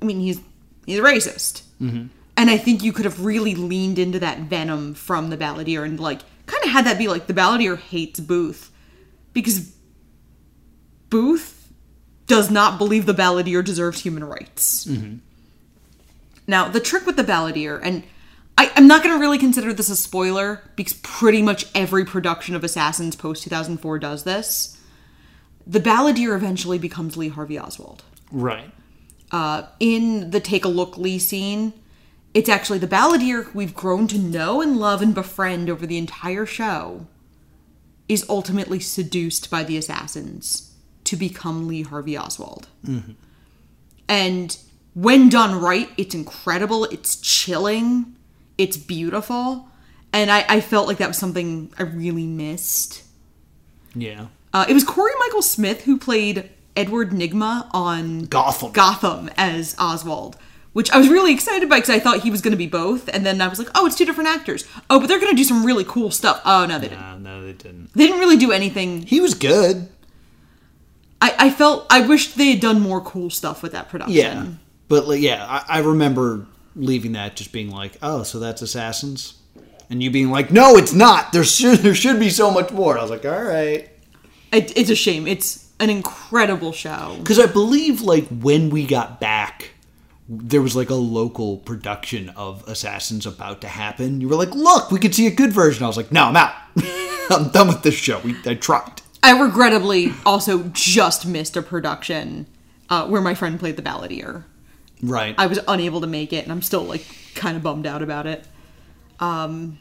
I mean he's he's a racist. Mm-hmm. And I think you could have really leaned into that venom from the balladeer and like kind of had that be like the balladeer hates Booth because Booth does not believe the balladeer deserves human rights. Mm-hmm. Now, the trick with the balladeer, and I, I'm not going to really consider this a spoiler because pretty much every production of Assassins post 2004 does this. The balladeer eventually becomes Lee Harvey Oswald. Right. Uh, in the Take a Look Lee scene, it's actually the balladeer who we've grown to know and love and befriend over the entire show is ultimately seduced by the assassins to become Lee Harvey Oswald. And when done right, it's incredible, it's chilling, it's beautiful. And I, I felt like that was something I really missed. Yeah. Uh, it was Cory Michael Smith who played Edward Nygma on Gotham. Gotham as Oswald, which I was really excited by because I thought he was going to be both, and then I was like, oh, it's two different actors. Oh, but they're going to do some really cool stuff. Oh no, they didn't. Uh, no, they didn't. They didn't really do anything. He was good. I, I felt I wished they had done more cool stuff with that production. Yeah, but like, yeah, I, I remember leaving that just being like, oh, so that's Assassins, and you being like, no, it's not. There should there should be so much more. I was like, all right, It, it's a shame. It's an incredible show. because I believe like when we got back. There was like a local production of Assassins about to happen. You were like, "Look, we could see a good version." I was like, "No, I'm out. I'm done with this show. We, I tried." I regrettably also just missed a production uh, where my friend played the balladeer. Right. I was unable to make it, and I'm still like kind of bummed out about it. Um,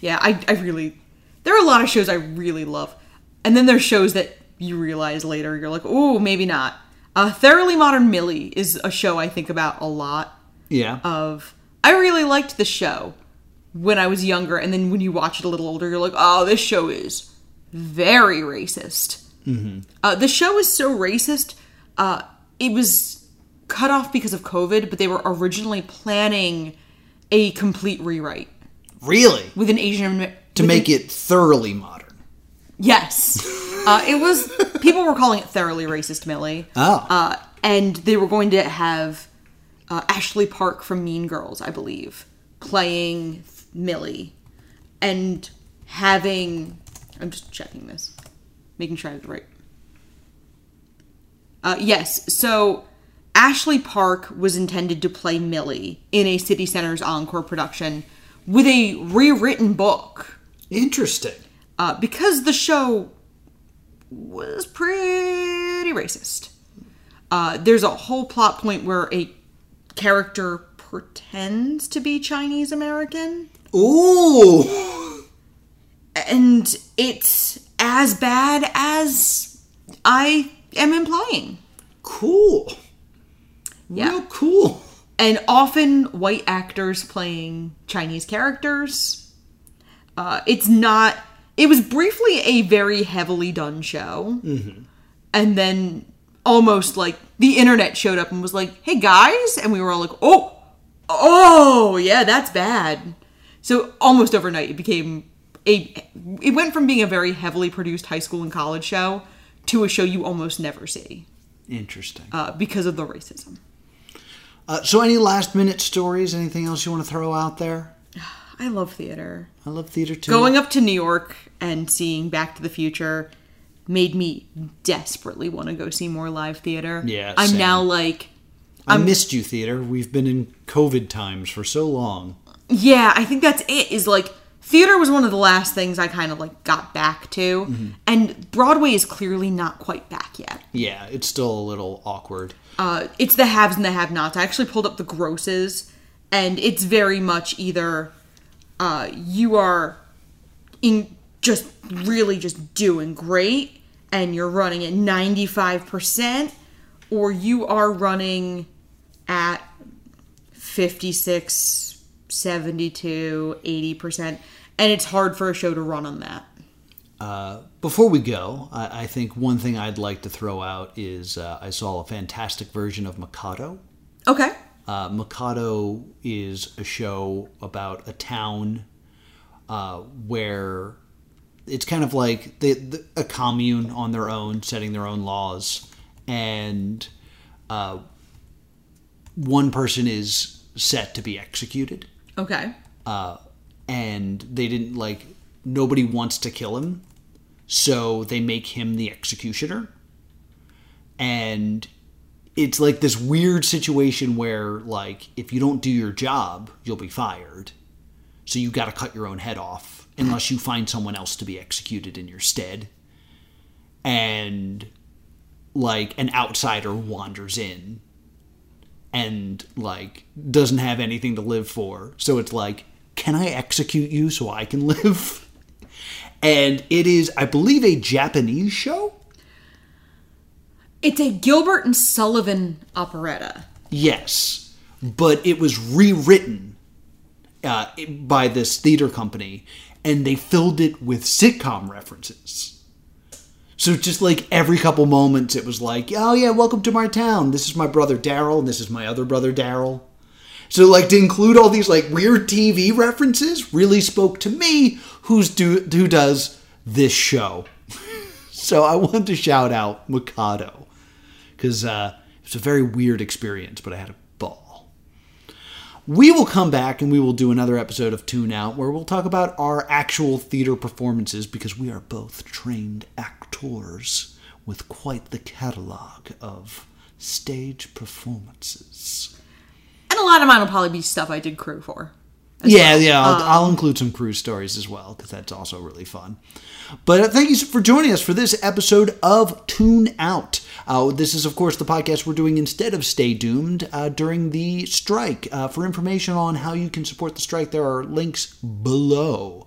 yeah, I, I really there are a lot of shows I really love, and then there's shows that you realize later you're like, oh, maybe not. Uh, Thoroughly Modern Millie is a show I think about a lot. yeah. Of I really liked the show when I was younger, and then when you watch it a little older, you're like, oh, this show is very racist. Uh, the show is so racist. Uh, it was cut off because of COVID, but they were originally planning a complete rewrite really? with an Asian To make it thoroughly modern. Yes, uh, it was. People were calling it thoroughly racist, Millie. Oh. Uh, and they were going to have uh, Ashley Park from Mean Girls, I believe, playing Millie, and having. I'm just checking this, making sure I have it right. Uh, yes, so Ashley Park was intended to play Millie in a City Center's encore production with a rewritten book Interesting. Uh, because the show was pretty racist. Uh, there's a whole plot point where a character pretends to be Chinese American, Ooh. and it's as bad as I am implying. Cool. Yeah. Real cool. and often white actors playing Chinese characters. Uh, it's not. It was briefly a very heavily done show, and then almost like the internet showed up and was like, "Hey guys," and we were all like, "Oh, oh, yeah, that's bad." So almost overnight, it became a. It went from being a very heavily produced high school and college show to a show you almost never see Interesting. uh, because of the racism. Uh, so, any last minute stories? Anything else you want to throw out there? I love theater. I love theater too. Going up to New York and seeing Back to the Future made me desperately want to go see more live theater. Yeah, I'm same. now like, I missed you, theater. We've been in COVID times for so long. yeah, I think that's it. Is like theater was one of the last things I kind of like got back to, Mm-hmm. and Broadway is clearly not quite back yet. Yeah, it's still a little awkward. Uh, it's the haves and the have-nots. I actually pulled up the grosses, and it's very much either uh, you are in just really just doing great and you're running at 95% or you are running at 56 72 80% and it's hard for a show to run on that Uh, before we go, I, I think one thing I'd like to throw out is uh, I saw a fantastic version of Mikado. okay Uh, Mikado is a show about a town uh, where it's kind of like the, the, a commune on their own, setting their own laws, and uh, one person is set to be executed, okay. Uh, and they didn't like nobody wants to kill him, so they make him the executioner, and it's like this weird situation where like if you don't do your job you'll be fired. So you got to cut your own head off unless you find someone else to be executed in your stead. And like an outsider wanders in and like doesn't have anything to live for. So it's like can i execute you so i can live? And it is i believe a japanese show it's a gilbert and sullivan operetta Yes, but it was rewritten uh, by this theater company, and they filled it with sitcom references. So just like every couple moments, it was like, oh yeah, welcome to my town. This is my brother Daryl, and this is my other brother Daryl. So like to include all these like weird TV references really spoke to me, who's do who does this show. so I wanted to shout out Mikado because uh, it was a very weird experience, but I had a ball. We will come back and we will do another episode of Tune Out where we'll talk about our actual theater performances because we are both trained actors with quite the catalog of stage performances. And a lot of mine will probably be stuff I did crew for. Yeah, yeah, I'll, I'll include some crew stories as well because that's also really fun. But uh, thank you for joining us for this episode of Tune Out. Uh, this is, of course, the podcast we're doing instead of Stay Doomed uh, during the strike. Uh, for information on how you can support the strike, there are links below.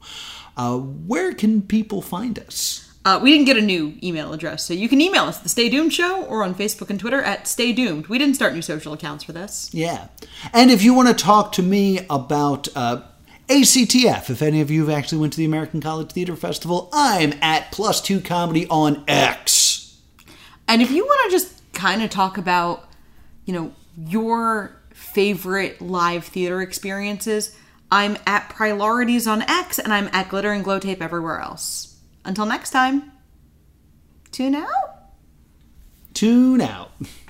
Uh, where can people find us? Uh, we didn't get a new email address, so you can email us, The Stay Doomed Show, or on Facebook and Twitter at Stay Doomed. We didn't start new social accounts for this. Yeah. And if you want to talk to me about uh, ACTF, if any of you have actually went to the American College Theater Festival, I'm at Plus Two Comedy on X. And if you want to just kind of talk about, you know, your favorite live theater experiences, I'm at Priorities on X, and I'm at Glitter and Glow Tape everywhere else. Until next time, tune out. Tune out.